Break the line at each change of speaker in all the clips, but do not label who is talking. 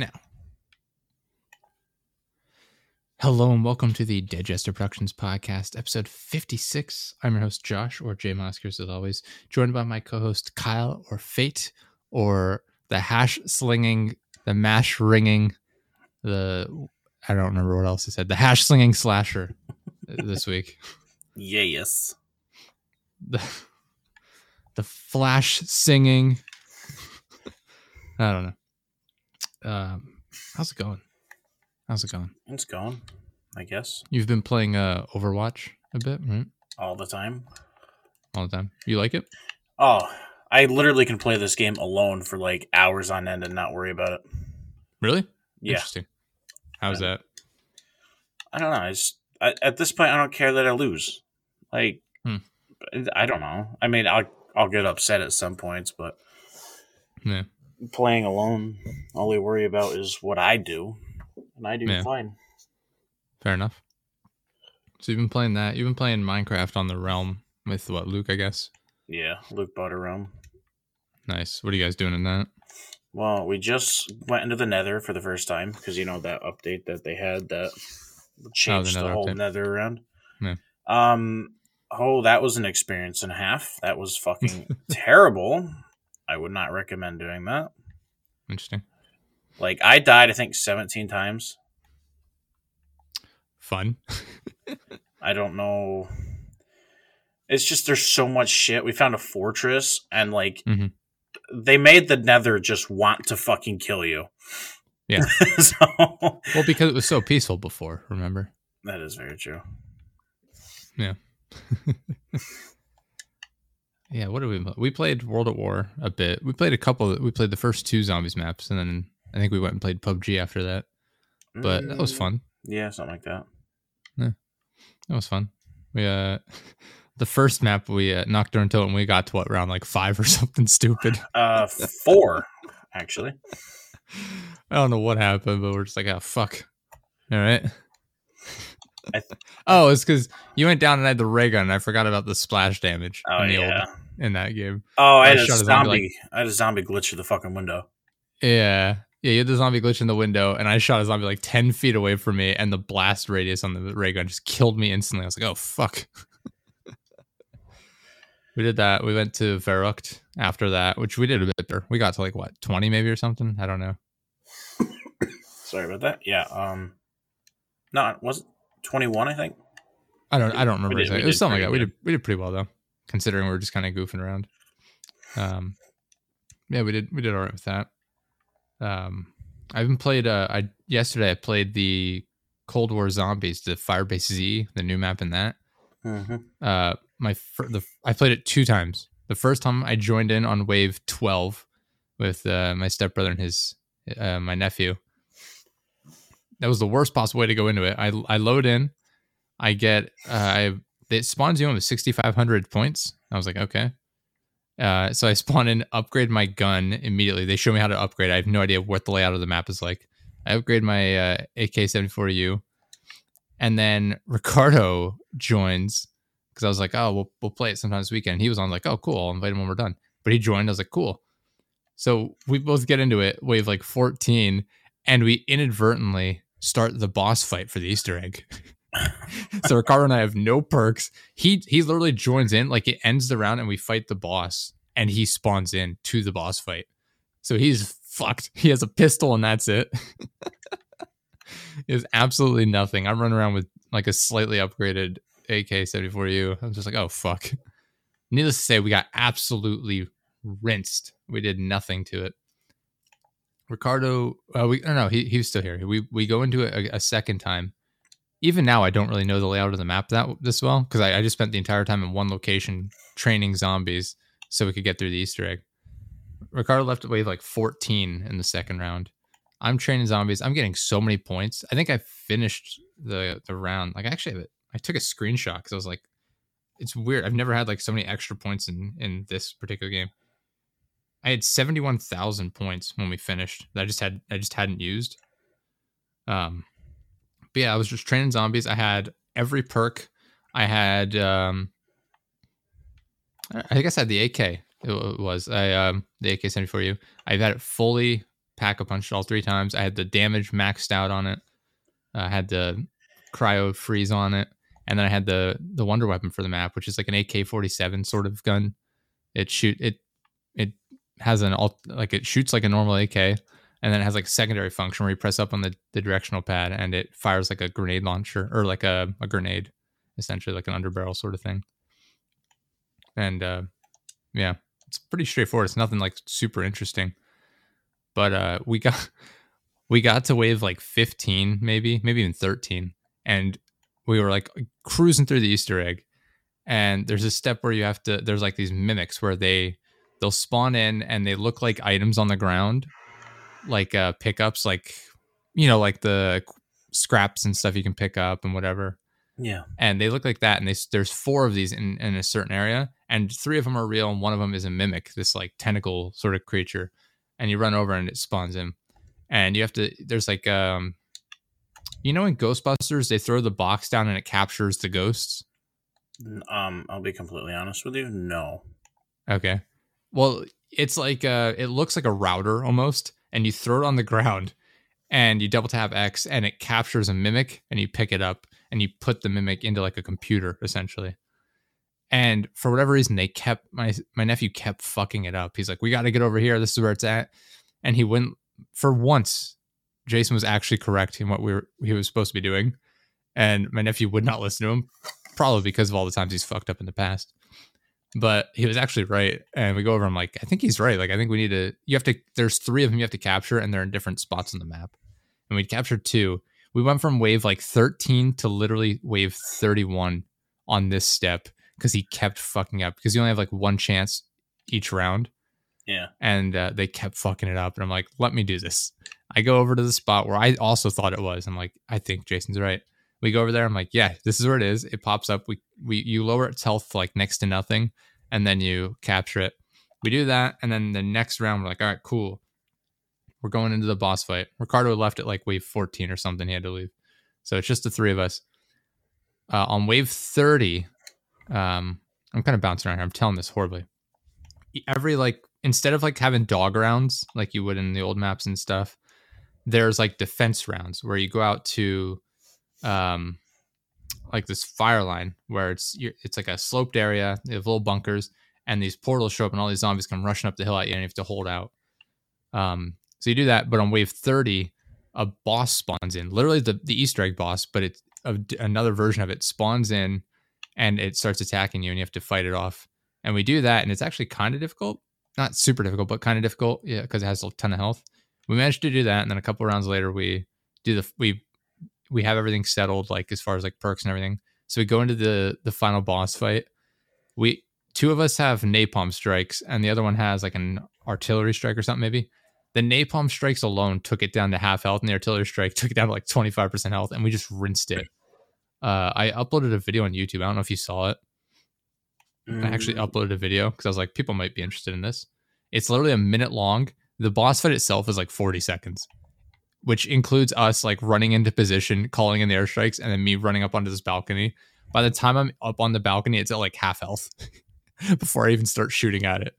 now. Hello and welcome to the Digester Productions podcast, episode 56. I'm your host, Josh, or Jay Moskers, as always, joined by my co host, Kyle, or Fate, or the hash slinging, the mash ringing, the, I don't remember what else he said, the hash slinging slasher this week.
Yes.
The, the flash singing. I don't know. Um, how's it going? How's it going?
It's going, I guess,
You've been playing uh, Overwatch a bit, right?
all the time.
All the time. You like it?
Oh, I literally can play this game alone for like hours on end and not worry about it.
Really?
Yeah.
Interesting. How's that?
I don't know. I just, I, at this point, I don't care that I lose. Like,
Hmm.
I don't know. I mean, I'll, I'll get upset at some points, but
Yeah.
Playing alone, all I worry about is what I do. And I do
Yeah.
fine.
Fair enough. So you've been playing that. You've been playing Minecraft on the Realm with what Luke, I guess.
Yeah, Luke bought a room.
Nice. What are you guys doing in that?
Well, we just went into the Nether for the first time because you know that update that they had that changed the,
Nether
whole
update.
Nether around.
Yeah.
Um. Oh, that was an experience and a half. That was fucking terrible. I would not recommend doing that.
Interesting.
Like I died, I think seventeen times.
Fun.
I don't know. It's just there's so much shit. We found a fortress and like
Mhm.
they made the Nether just want to fucking kill you.
Yeah.
so
Well, because it was so peaceful before, remember?
that is very true.
Yeah, what did we play? We played World at War a bit. We played a couple. We played the first two zombies maps, and then I think we went and played PUBG after that. But that was
Mm,
fun.
Yeah, something like that.
That was fun. We uh, the first map we uh, Nacht der Untoten and we got to what round like five or something stupid.
Uh, four actually.
I don't know what happened, but we're just like, oh fuck. All right.
Th-
oh, it's because you went down and had the ray gun, and I forgot about the splash damage.
Oh
in
yeah,
old, in that game.
Oh, I,
I
had a zombie.
zombie like,
I had a zombie glitch through the fucking window.
Yeah, yeah, you had the zombie glitch in the window, and I shot a zombie like ten feet away from me, and the blast radius on the ray gun just killed me instantly. I was like, oh fuck. we did that. We went to Verrückt after that, which we did a bit there. We got to like what twenty maybe or something. I don't know.
Sorry about that. Yeah. Um. No, it wasn't 21, I think.
I don't. I don't remember.
Did,
exactly. It was something like that.
Good.
We did. We did pretty well though, considering we were just kind of goofing around. Um, yeah, we did. We did all right with that. Um, I haven't played. Uh, I yesterday I played the Cold War Zombies, the Firebase Z, the new map in that.
Mm-hmm.
Uh, my fir- the I played it two times. The first time I joined in on wave twelve with uh, my stepbrother and his uh, my nephew, that was the worst possible way to go into it. I I load in, I get uh, I it spawns you in with sixty five hundred points. I was like, okay. Uh, so I spawn in, upgrade my gun immediately. They show me how to upgrade. I have no idea what the layout of the map is like. I upgrade my uh, AK seventy four U, and then Ricardo joins because I was like, oh, we'll we'll play it sometime this weekend. He was on like, oh, cool. I'll invite him when we're done. But he joined. I was like, cool. So we both get into it, wave like 14, and we inadvertently start the boss fight for the Easter egg. so Ricardo and I have no perks. He he literally joins in, like it ends the round and we fight the boss, and he spawns in to the boss fight. So he's fucked. He has a pistol and that's it. is absolutely nothing. I'm running around with like a slightly upgraded AK-74U. I'm just like, oh fuck. Needless to say, we got absolutely rinsed. We did nothing to it. Ricardo, uh, we no, no, he he was still here. We we go into it a, a second time. Even now, I don't really know the layout of the map that this well because I, I just spent the entire time in one location training zombies so we could get through the Easter egg. Ricardo left wave like 14 in the second round. I'm training zombies. I'm getting so many points. I think I finished the the round. Like actually, I took a screenshot because I was like, it's weird. I've never had like so many extra points in in this particular game. I had 71,000 points when we finished that I just had I just hadn't used. Um but yeah, I was just training zombies. I had every perk. I had um I guess I had the AK. It wa- was I um the AK-74U. I've had it fully pack a punch all three times. I had the damage maxed out on it. I had the cryo freeze on it, and then I had the the wonder weapon for the map, which is like an AK forty seven sort of gun. It shoot it has an alt like it shoots like a normal AK, and then it has like a secondary function where you press up on the, the directional pad and it fires like a grenade launcher or like a, a grenade, essentially like an underbarrel sort of thing. And uh, yeah, it's pretty straightforward. It's nothing like super interesting. But uh, we got we got to wave like 15, maybe, maybe even 13. And we were like cruising through the Easter egg. And there's a step where you have to there's like these mimics where they they'll spawn in and they look like items on the ground, like uh pickups, like you know, like the scraps and stuff you can pick up and whatever
Yeah.
and they look like that and they, there's four of these in, in a certain area and three of them are real and one of them is a mimic this like tentacle sort of creature and you run over and it spawns him and you have to there's like um you know in ghostbusters they throw the box down and it captures the ghosts
Um, I'll be completely honest with you. No.
okay well it's like uh it looks like a router almost and you throw it on the ground and you double tap x and it captures a mimic and you pick it up and you put the mimic into like a computer essentially. And for whatever reason they kept my my nephew kept fucking it up. He's like we got to get over here. This is where it's at. And he went for once jason was actually correct in what we were he was supposed to be doing and my nephew would not listen to him probably because of all the times he's fucked up in the past but he was actually right and we go over i'm like i think he's right like i think we need to you have to there's three of them you have to capture and they're in different spots on the map. And we captured two. We went from wave like 13 to literally wave 31 on this step because he kept fucking up because you only have like one chance each round.
Yeah.
and uh, they kept fucking it up and i'm like let me do this. I go over to the spot where i also thought it was. I'm like i think jason's right we go over there i'm like yeah this is where it is. It pops up we we you lower its health like next to nothing and then you capture it. We do that and then the next round we're like all right cool. We're going into the boss fight. Ricardo left at like wave 14 or something he had to leave. So it's just the three of us. Uh, on wave 30 um i'm kind of bouncing around here i'm telling this horribly. Every like instead of like having dog rounds like you would in the old maps and stuff there's like defense rounds where you go out to um like this fire line where it's it's like a sloped area they have little bunkers and these portals show up and all these zombies come rushing up the hill at you and you have to hold out. Um so you do that but on wave 30 a boss spawns in. Literally the, the easter egg boss but it's a, another version of it spawns in and it starts attacking you and you have to fight it off. And we do that and it's actually kind of difficult. Not super difficult but kind of difficult yeah because it has a ton of health. We managed to do that and then a couple rounds later we do the we we have everything settled like as far as like perks and everything. So we go into the the final boss fight. We two of us have napalm strikes and the other one has like an artillery strike or something maybe. The napalm strikes alone took it down to half health and the artillery strike took it down to like 25% health and we just rinsed it. Uh, i uploaded a video on youtube. I don't know if you saw it. I actually
Mm,
uploaded a video because I was like, people might be interested in this. It's literally a minute long. The boss fight itself is like 40 seconds, which includes us like running into position, calling in the airstrikes, and then me running up onto this balcony. By the time I'm up on the balcony, it's at like half health before I even start shooting at it.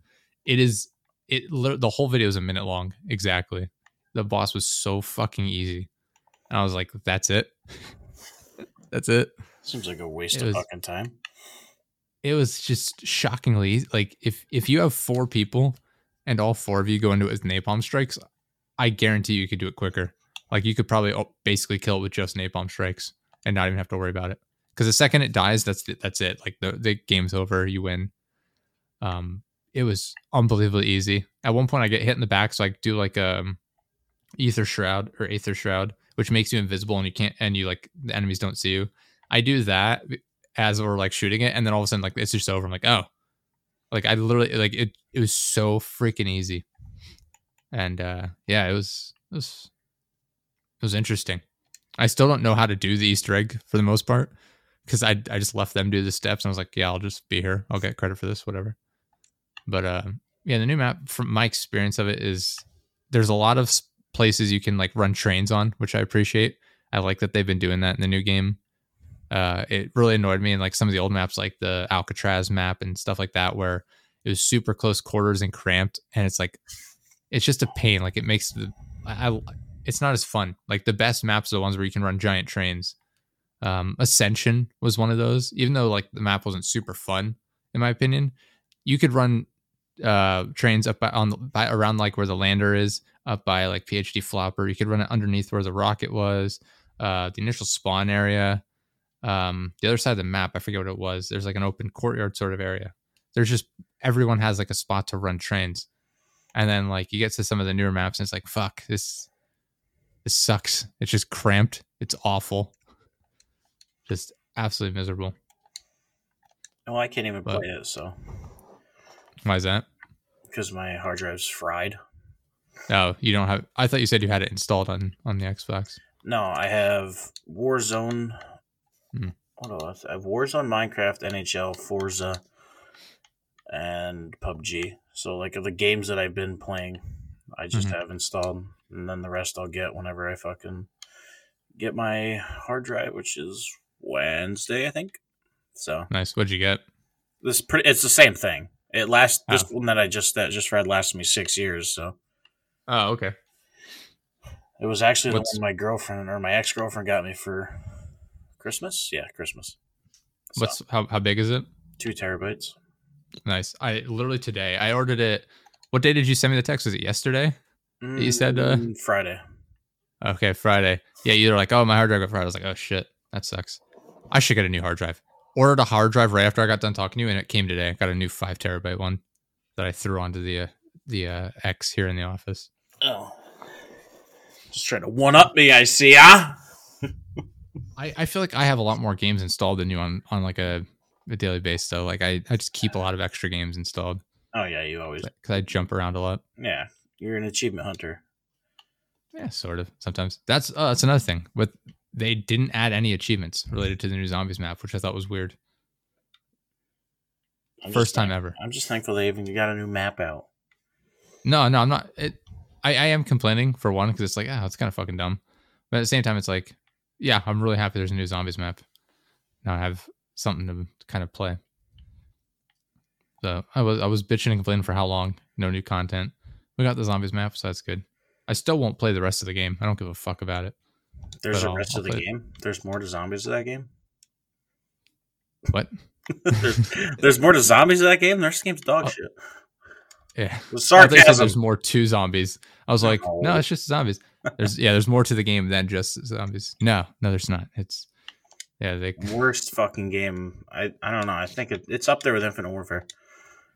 It is it the whole video is a minute long exactly. The boss was so fucking easy. And I was like, that's it. that's it.
Seems like a waste
It
of
was-
fucking time.
it was just shockingly easy. like if if you have four people and all four of you go into it with napalm strikes i guarantee you could do it quicker. Like you could probably basically kill it with just napalm strikes and not even have to worry about it. Because the second it dies that's it, that's it. Like the, the game's over you win. Um it was unbelievably easy. At one point i get hit in the back so i do like um ether shroud or aether shroud which makes you invisible and you can't and you like the enemies don't see you. I do that as we're like shooting it, and then all of a sudden like it's just over. I'm like, oh, like I literally like it. It was so freaking easy, and uh yeah, it was it was it was interesting. I still don't know how to do the Easter egg for the most part because I I just left them do the steps and I was like, yeah, I'll just be here. I'll get credit for this, whatever. But uh, yeah, the new map from my experience of it is there's a lot of places you can like run trains on, which I appreciate. I like that they've been doing that in the new game uh, it really annoyed me in like some of the old maps, like the Alcatraz map and stuff like that, where it was super close quarters and cramped, and it's like it's just a pain. Like it makes the I, I it's not as fun. Like the best maps are the ones where you can run giant trains. Um, Ascension was one of those. Even though like the map wasn't super fun, in my opinion, you could run uh trains up by, on the, by around like where the lander is up by like PhD flopper. You could run it underneath where the rocket was. Uh, the initial spawn area. Um, the other side of the map, I forget what it was. There's like an open courtyard sort of area. There's just everyone has like a spot to run trains, and then like you get to some of the newer maps and it's like fuck this. This sucks. It's just cramped. It's awful. Just absolutely miserable.
Oh, I can't even
But-
play it, so
Why is that?
because my hard drive's fried.
Oh, you don't have. I thought you said you had it installed on on the Xbox.
No, I have Warzone.
Hmm.
What else? I have Warzone, Minecraft, NHL, Forza, and PUBG. So like the games that I've been playing, I just
Mhm.
have installed, and then the rest I'll get whenever I fucking get my hard drive, which is Wednesday, I think. So
Nice. What'd you get?
this pretty, it's the same thing. It lasts this
Oh.
one that I just that just read lasted me six years. So
Oh, okay.
it was actually
What's-
the one my girlfriend or my ex girlfriend got me for Christmas. Yeah, Christmas. So,
What's how how big is it?
two terabytes?
Nice. I literally today I ordered it. What day did you send me the text? Was it yesterday? You said, uh,
Mm, Friday.
Okay, Friday. Yeah, you're like, oh, my hard drive got fried. I was like, oh shit, that sucks. I should get a new hard drive. Ordered a hard drive right after I got done talking to you, and it came today. I got a new five terabyte one that I threw onto the uh, the uh, X here in the office.
Oh, just trying to one up me. I see. Ah,
I, I feel like I have a lot more games installed than you on on like a, a daily basis. though. like I, I just keep a lot of extra games installed
oh yeah, you always.
because I jump around a lot.
Yeah, you're an achievement hunter.
Yeah, sort of. Sometimes that's uh, that's another thing. But they didn't add any achievements related to the new zombies map, which I thought was weird.
I'm
First time ever.
I'm just thankful they even got a new map out.
No, no, I'm not. It, I, I am complaining for one because it's like, ah, it's kind of fucking dumb. But at the same time, it's like, yeah, I'm really happy there's a new zombies map. Now I have something to kind of play. So I was I was bitching and complaining for how long? No new content. We got the zombies map, so that's good. I still won't play the rest of the game. I don't give a fuck about it.
There's
I'll-
rest
I'll
of the
play it.
game. There's more to zombies to that game.
What?
there's, there's more to zombies to that game. Their game's dog
Oh,
shit.
Yeah.
The
I thought you said
sarcasm.
there's more to zombies. I was like, no,
No.
it's just zombies. There's yeah, there's more to the game than just zombies. No, no, there's not. It's yeah, they
Worst fucking game. I, I don't know. I think it, it's up there with Infinite Warfare.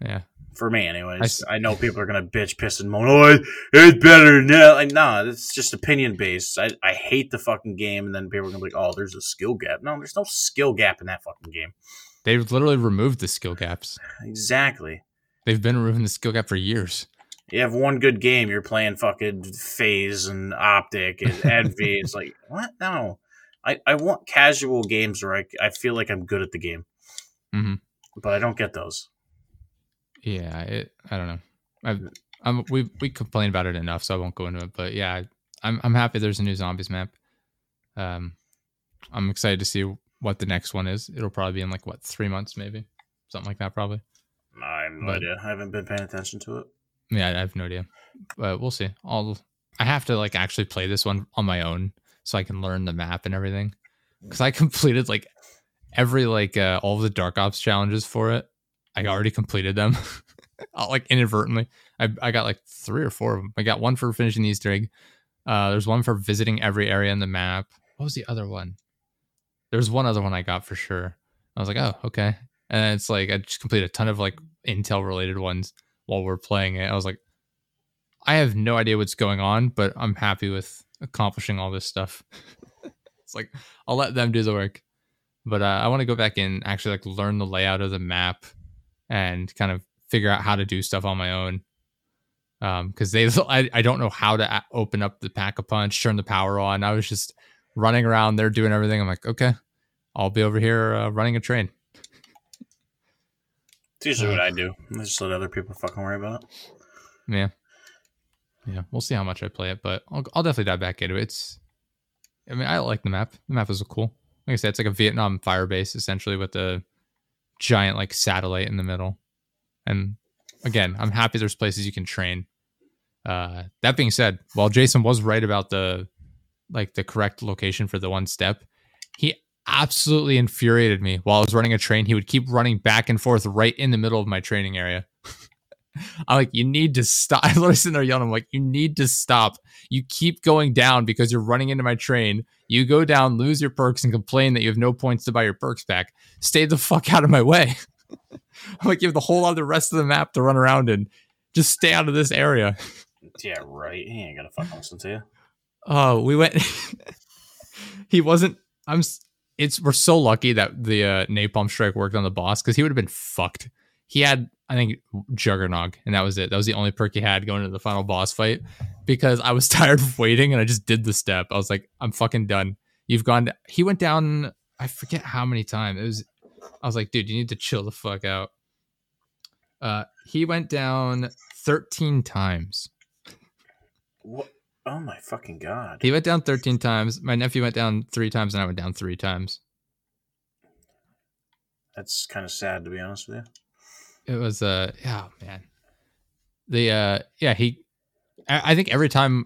yeah.
For me, anyways.
I
know people are gonna bitch, piss, and moan. Oh, it's better now. Like, nah, it's just opinion based. I, I hate the fucking game, and then people are gonna be like, "Oh, there's a skill gap." No, there's no skill gap in that fucking game.
They've literally removed the skill gaps.
Exactly.
They've been removing the skill gap for years.
You have one good game, you're playing fucking FaZe and OpTic and Envy. it's like, what? No. I, I want casual games where I, I feel like I'm good at the game,
hmm
but I don't get those.
Yeah, it. I don't know. I've, I'm we we complain about it enough, so I won't go into it. But yeah, I'm I'm happy there's a new zombies map. Um, I'm excited to see what the next one is. It'll probably be in like what three months, maybe something like that, probably.
I have no
But-
idea. I haven't been paying attention to it.
Yeah, I have no idea, but we'll see. I'll I have to like actually play this one on my own so I can learn the map and everything. Because I completed like every like uh, all of the Dark Ops challenges for it. I already completed them, like inadvertently. I I got like three or four of them. I got one for finishing the Easter egg. Uh, there's one for visiting every area in the map. What was the other one? There's one other one I got for sure. I was like, oh, okay. And it's like I just completed a ton of like intel related ones while we're playing it. I was like, I have no idea what's going on, but I'm happy with accomplishing all this stuff. it's like I'll let them do the work, but uh, I want to go back and actually like learn the layout of the map and kind of figure out how to do stuff on my own. Um, because they, I, I don't know how to a- open up the pack a punch, turn the power on. I was just running around there doing everything. I'm like, okay, I'll be over here uh, running a train.
It's usually what I do. I just let other people fucking worry about it.
Yeah. Yeah. We'll see how much I play it, but I'll, I'll definitely dive back into it. It's, I mean, I like the map. The map is cool. Like I said, it's like a Vietnam fire base essentially with a giant like satellite in the middle. And again, I'm happy there's places you can train. Uh, that being said, while Jason was right about the like the correct location for the one step, he absolutely infuriated me while I was running a train. He would keep running back and forth right in the middle of my training area. I'm like, you need to stop. I literally sitting there yelling, I'm like, you need to stop. You keep going down because you're running into my train. You go down, lose your perks, and complain that you have no points to buy your perks back. Stay the fuck out of my way. I'm like, you have the whole other rest of the map to run around in. Just stay out of this area.
Yeah, right. He ain't gonna fucking listen to you.
Oh, we went. he wasn't. I'm. It's we're so lucky that the uh, napalm strike worked on the boss because he would have been fucked. He had, I think, Juggernog, and that was it. That was the only perk he had going into the final boss fight. Because I was tired of waiting, and I just did the step. I was like, I'm fucking done. You've gone. He went down. I forget how many times. It was. I was like, dude, you need to chill the fuck out. Uh, he went down 13 times.
What? Oh my fucking god!
He went down 13 times. My nephew went down three times, and I went down three times.
That's kind of sad, to be honest with you.
It was uh, yeah, man. The uh, yeah, he. I, I think every time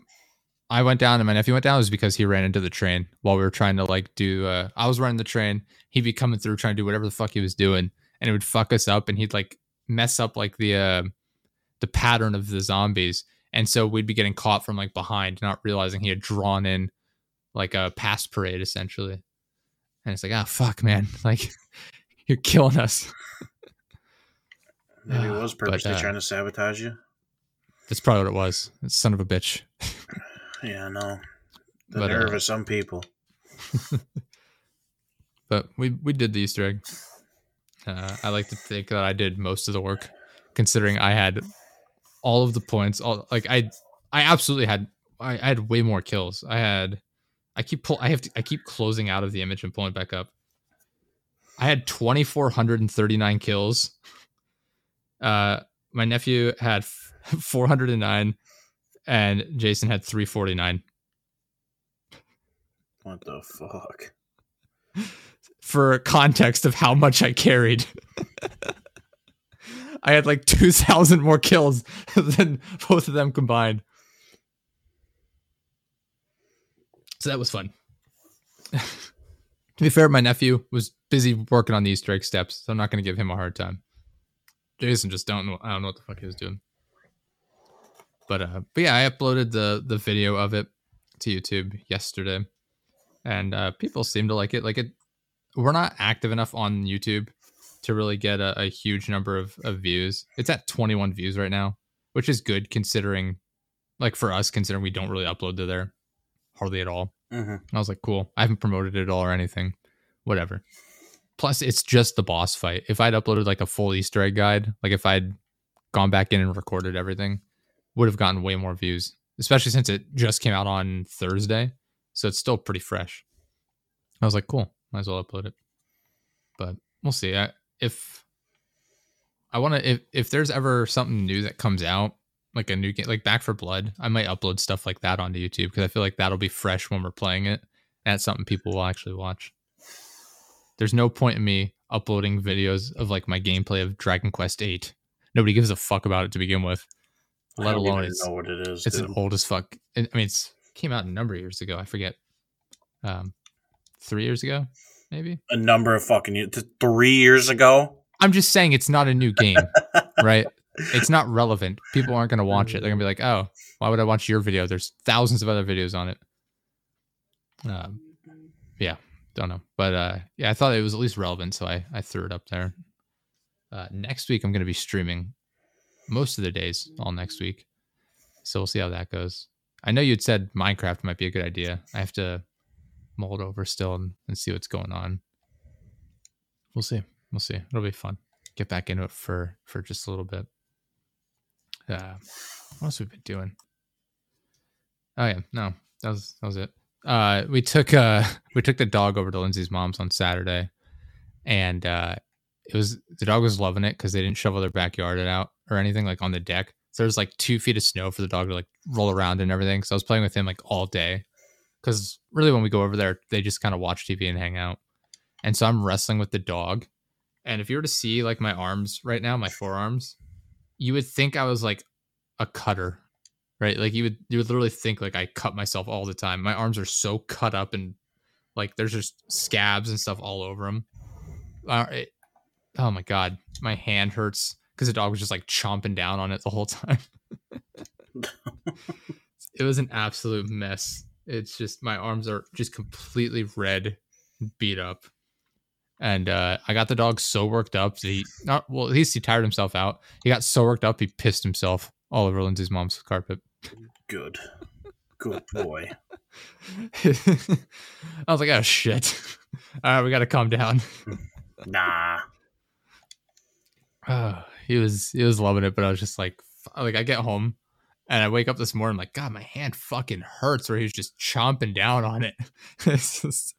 I went down and my nephew went down was because he ran into the train while we were trying to like do. Uh, I was running the train. He'd be coming through trying to do whatever the fuck he was doing, and it would fuck us up, and he'd like mess up like the uh, the pattern of the zombies and so we'd be getting caught from like behind, not realizing he had drawn in like a past parade essentially. And it's like, ah, oh, fuck, man, like you're killing us.
Maybe it was purposely but, uh, trying to sabotage you.
That's probably what it was. It's son of a bitch.
yeah, I know. The but, nerve uh, of some people.
but we we did the Easter egg. Uh, I like to think that I did most of the work, considering I had all of the points. All like I, I absolutely had. I, I had way more kills. I had. I keep pull. I have to. I keep closing out of the image and pulling back up. I had twenty four hundred and thirty nine kills. Uh, my nephew had four hundred and nine, and Jason had three forty nine.
What the fuck?
For context of how much I carried. I had like 2,000 more kills than both of them combined. So that was fun. to be fair, my nephew was busy working on the Easter egg steps, so I'm not going to give him a hard time. Jason just don't know. I don't know what the fuck he was doing. But uh, but yeah, I uploaded the the video of it to YouTube yesterday, and uh, people seem to like it. Like it, we're not active enough on YouTube to really get a, a huge number of, of views. It's at 21 views right now, which is good considering, like for us, considering we don't really upload to there hardly at all. Mm-hmm. I was like, cool. I haven't promoted it at all or anything. Whatever. Plus, it's just the boss fight. If I'd uploaded like a full Easter egg guide, like if I'd gone back in and recorded everything, would have gotten way more views, especially since it just came out on Thursday. So it's still pretty fresh. I was like, cool. Might as well upload it. But we'll see. I, if I want to, if if there's ever something new that comes out, like a new game, like Back 4 Blood, I might upload stuff like that onto YouTube because I feel like that'll be fresh when we're playing it. That's something people will actually watch. There's no point in me uploading videos of like my gameplay of Dragon Quest VIII. Nobody gives a fuck about it to begin with.
Let alone it's, know what it is.
It's dude. an old as fuck. I mean, it's came out a number of years ago. I forget. Um, three years ago, maybe
a number of fucking years, three years ago.
I'm just saying it's not a new game, right? It's not relevant. People aren't going to watch it. They're going to be like, "Oh, why would I watch your video? There's thousands of other videos on it." Um, yeah, don't know, but uh, yeah, I thought it was at least relevant, so I I threw it up there. Uh, next week I'm going to be streaming most of the days, all next week, so we'll see how that goes. I know you'd said Minecraft might be a good idea. I have to it over still and, and see what's going on. We'll see. We'll see. It'll be fun. Get back into it for for just a little bit. Uh, what else we've been doing? Oh yeah, no, that was that was it. Uh, we took uh we took the dog over to Lindsay's mom's on Saturday, and uh, it was the dog was loving it because they didn't shovel their backyard out or anything like on the deck. So there's like two feet of snow for the dog to like roll around and everything. So I was playing with him like all day because really when we go over there, they just kind of watch TV and hang out. And so I'm wrestling with the dog. And if you were to see like my arms right now, my forearms, you would think I was like a cutter. Right? Like you would you would literally think like I cut myself all the time. My arms are so cut up and like there's just scabs and stuff all over them. Uh, it- oh my god, my hand hurts because the dog was just like chomping down on it the whole time. it was an absolute mess. It's just my arms are just completely red, beat up. And uh, I got the dog so worked up that he not well, at least he tired himself out. He got so worked up he pissed himself all over Lindsay's mom's carpet.
Good. Good boy.
I was like, oh shit. All right, we gotta calm down.
Nah.
Uh, he was he was loving it, but I was just like, like I get home and I wake up this morning, I'm like, God, my hand fucking hurts. Where he was just chomping down on it, it's just,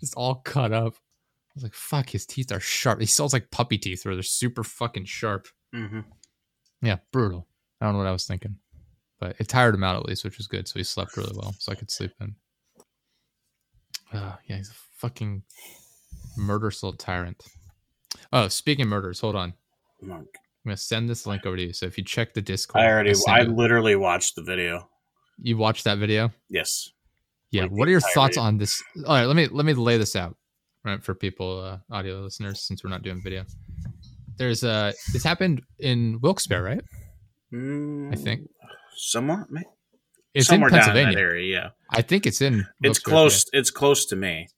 just all cut up. I was like, fuck, his teeth are sharp. He still has like puppy teeth where they're super fucking sharp.
hmm
Yeah, brutal. I don't know what I was thinking, but it tired him out at least, which was good. So he slept really well, so I could sleep in. Uh, yeah, he's a fucking murderous little tyrant. Oh, speaking of murders, hold on. I'm gonna send this link over to you. So if you check the Discord,
I already, I
it.
literally watched the video.
you watched that video.
Yes.
Yeah.
Like
what are your thoughts on this? All right, let me let me lay this out, right, for people, uh, audio listeners, since we're not doing video. There's uh this happened in Wilkes-Barre, right? I think
Mm, somewhat. may-
it's
somewhere
in
down
Pennsylvania.
that area. Yeah,
I think it's in.
it's close. It's close to me,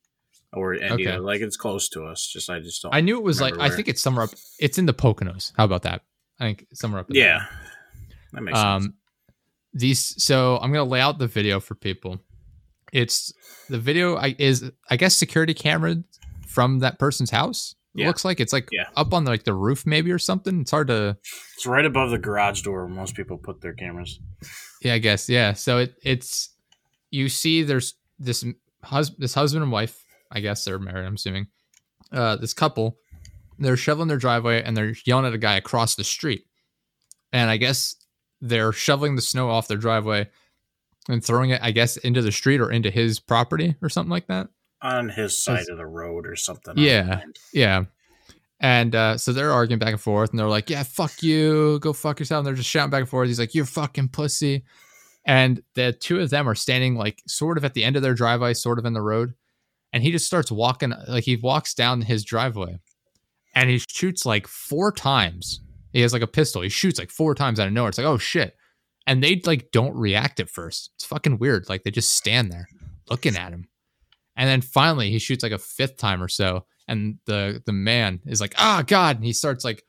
or India.
Okay.
Like it's close to us. Just I just don't.
I knew it was like
remember
I think it's somewhere up. It's in the Poconos. How about that? I think somewhere up. In there.
yeah, that makes sense.
um these so i'm gonna lay out the video for people it's the video I, is i guess security camera from that person's house
Yeah.
looks like it's like
Yeah.
up on like the roof maybe or something it's hard to
It's right above the garage door where most people put their cameras.
yeah i guess yeah so it it's you see there's this hus- this husband and wife i guess they're married i'm assuming uh this couple they're shoveling their driveway and they're yelling at a guy across the street and i guess they're shoveling the snow off their driveway and throwing it i guess into the street or into his property or something like that
On his side of the road or something.
Yeah. yeah. And uh, so they're arguing back and forth and they're like yeah fuck you go fuck yourself and they're just shouting back and forth. He's like you're fucking pussy. And the two of them are standing like sort of at the end of their driveway sort of in the road and he just starts walking like he walks down his driveway and he shoots like four times. He has like a pistol. He shoots like four times out of nowhere. It's like oh shit. And they like don't react at first. It's fucking weird. Like they just stand there looking at him and then finally he shoots like a fifth time or so and the the man is like ah god! And he starts like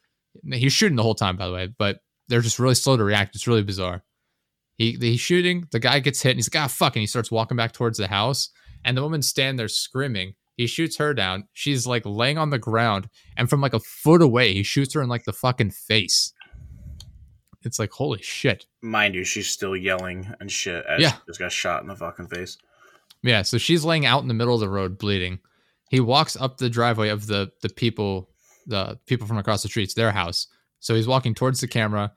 he's shooting the whole time by the way but they're just really slow to react. It's really bizarre. He he's shooting the guy gets hit and he's like ah fuck and he starts walking back towards the house and the woman's standing there screaming. He shoots her down. She's like laying on the ground and from like a foot away he shoots her in like the fucking face. It's like holy shit.
Mind you, she's still yelling and shit as
Yeah.
she just got shot in the fucking face.
Yeah, so she's laying out in the middle of the road bleeding. He walks up the driveway of the the people the people from across the street, it's their house. So he's walking towards the camera.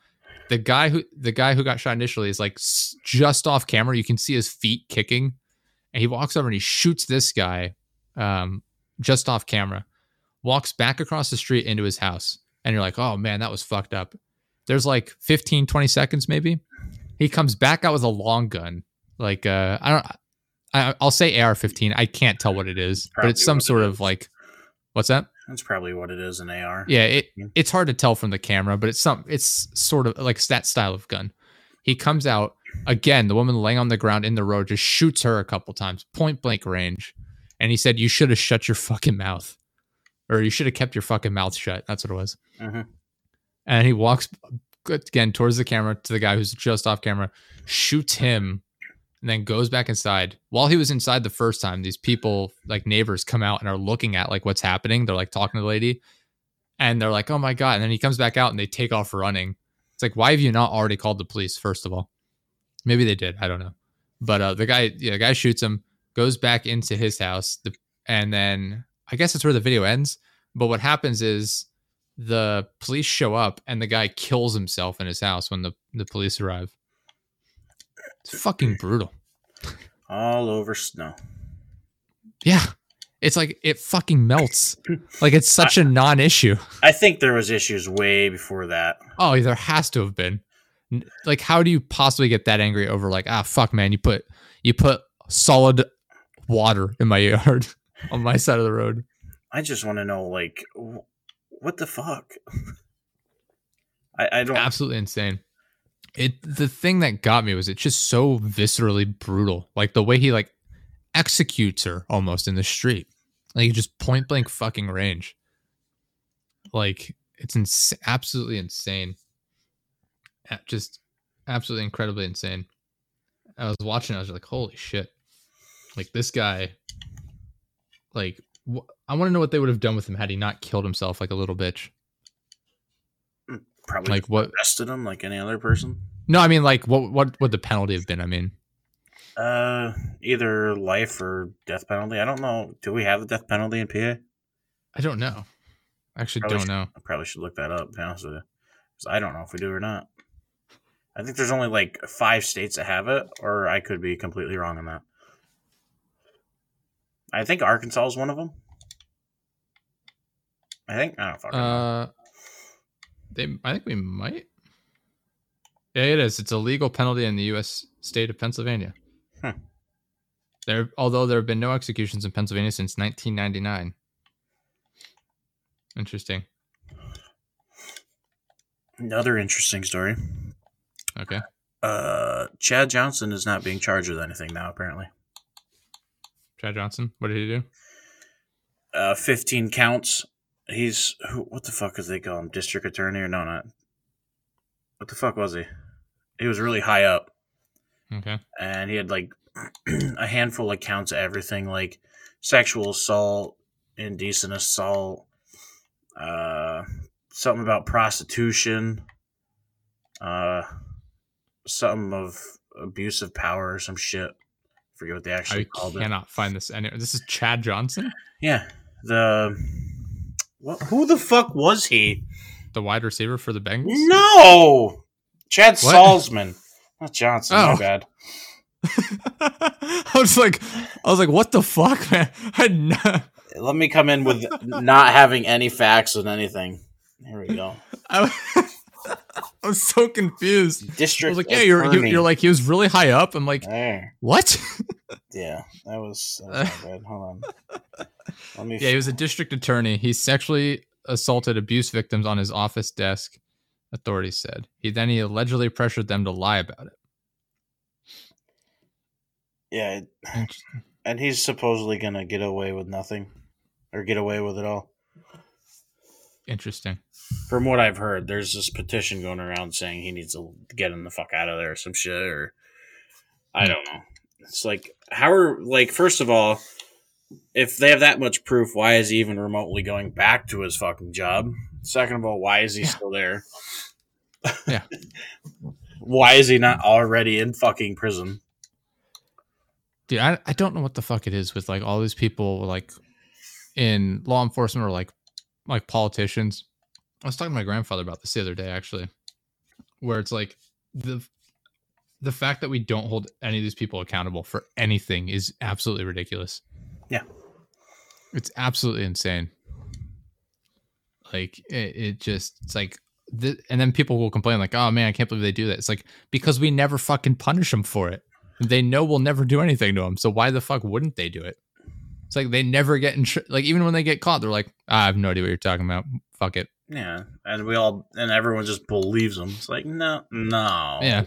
The guy who the guy who got shot initially is like just off camera. You can see his feet kicking, and he walks over and he shoots this guy um, just off camera. Walks back across the street into his house, and you're like, "Oh man, that was fucked up." There's like 15, 20 seconds maybe. He comes back out with a long gun, like uh, I don't. I, I'll say AR-15. I can't tell what it is, but it's some
what it
sort of like, what's that?
That's probably what it is an AR.
Yeah, it, it's hard to tell from the camera, but it's some. It's sort of like that style of gun. He comes out again. The woman laying on the ground in the road just shoots her a couple times, point blank range, and he said, "You should have shut your fucking mouth, or you should have kept your fucking mouth shut." That's what it was.
hmm
And he walks again towards the camera to the guy who's just off camera, shoots him, and then goes back inside. While he was inside the first time, these people, like neighbors, come out and are looking at like what's happening. They're like talking to the lady, and they're like, "Oh my god!" And then he comes back out and they take off running. It's like, why have you not already called the police? First of all, maybe they did. I don't know. But uh, the guy, yeah, the guy shoots him, goes back into his house, the, and then I guess that's where the video ends. But what happens is the police show up and the guy kills himself in his house when the, the police arrive. It's fucking brutal.
All over snow.
Yeah. It's like it fucking melts. Like it's such a non issue.
I think there was issues way before that.
Oh, there has to have been. Like, how do you possibly get that angry over like, ah, fuck, man, you put you put solid water in my yard on my side of the road.
I just want to know, like, what the fuck? I, I don't.
Absolutely insane. It the thing that got me was it's just so viscerally brutal. Like the way he like executes her almost in the street. Like just point blank fucking range. Like it's ins- absolutely insane. Just absolutely incredibly insane. I was watching. I was like, "Holy shit!" Like this guy. Like wh- I want to know what they would have done with him had he not killed himself like a little bitch.
Probably
Like what?
arrested him like any other person.
No, I mean like what? What would the penalty have been? I mean,
Uh, either life or death penalty. I don't know. Do we have the death penalty in PA?
I don't know. I actually
Probably
don't know.
I probably should look that up. To be honest with you, 'Cause I don't know if we do or not. I think there's only like five states that have it, or I could be completely wrong on that. I think Arkansas is one of them. I think I don't fucking know.
They. I think we might. Yeah, it is. It's a legal penalty in the U.S. state of Pennsylvania.
Hmm.
There, although there have been no executions in Pennsylvania since 1999. Interesting.
Another interesting story.
Okay.
Uh, Chad Johnson is not being charged with anything now. Apparently,
Chad Johnson. What did he do?
uh, 15 counts. He's who, what the fuck is they call him? District attorney or no? Not. What the fuck was he? He was really high up.
Okay.
and he had like a handful of counts of everything like sexual assault indecent assault uh something about prostitution uh something of abuse of power or some shit forget what they actually
I
called it
cannot find this anywhere. This is Chad Johnson,
yeah the what who the fuck was he
the wide receiver for the Bengals.
no chad
What?
Salsman not johnson my
Oh.
bad
I was like, I was like, what the fuck, man? I had
Let me come in with not having any facts on anything. Here we go.
I, I was so confused. I
District.
was like, yeah, you're you,
attorney.
you're like he was really high up. I'm like,
there.
what?
Yeah, that was, that was bad. Hold on. Let me.
yeah, he was a district attorney. He sexually assaulted abuse victims on his office desk. Authorities said he then he allegedly pressured them to lie about it.
yeah, it- and he's supposedly gonna get away with nothing, or get away with it all.
Interesting.
From what I've heard, there's this petition going around saying he needs to get him the fuck out of there or some shit, or I don't know. It's like how are like first of all, if they have that much proof, why is he even remotely going back to his fucking job? Second of all, why is he
Yeah.
still there?
Yeah.
why is he not already in fucking prison?
Dude, I, I don't know what the fuck it is with like all these people like in law enforcement or like like politicians. I was talking to my grandfather about this the other day actually, where it's like the the fact that we don't hold any of these people accountable for anything is absolutely ridiculous.
Yeah.
It's absolutely insane. Like it, it just it's like th- and then people will complain like, "Oh man, I can't believe they do that." It's like because we never fucking punish them for it. They know we'll never do anything to them, so why the fuck wouldn't they do it? It's like they never get in. Tr- like even when they get caught, they're like, "I have no idea what you're talking about. Fuck it."
Yeah, and we all and everyone just believes them. It's like no, no.
Yeah.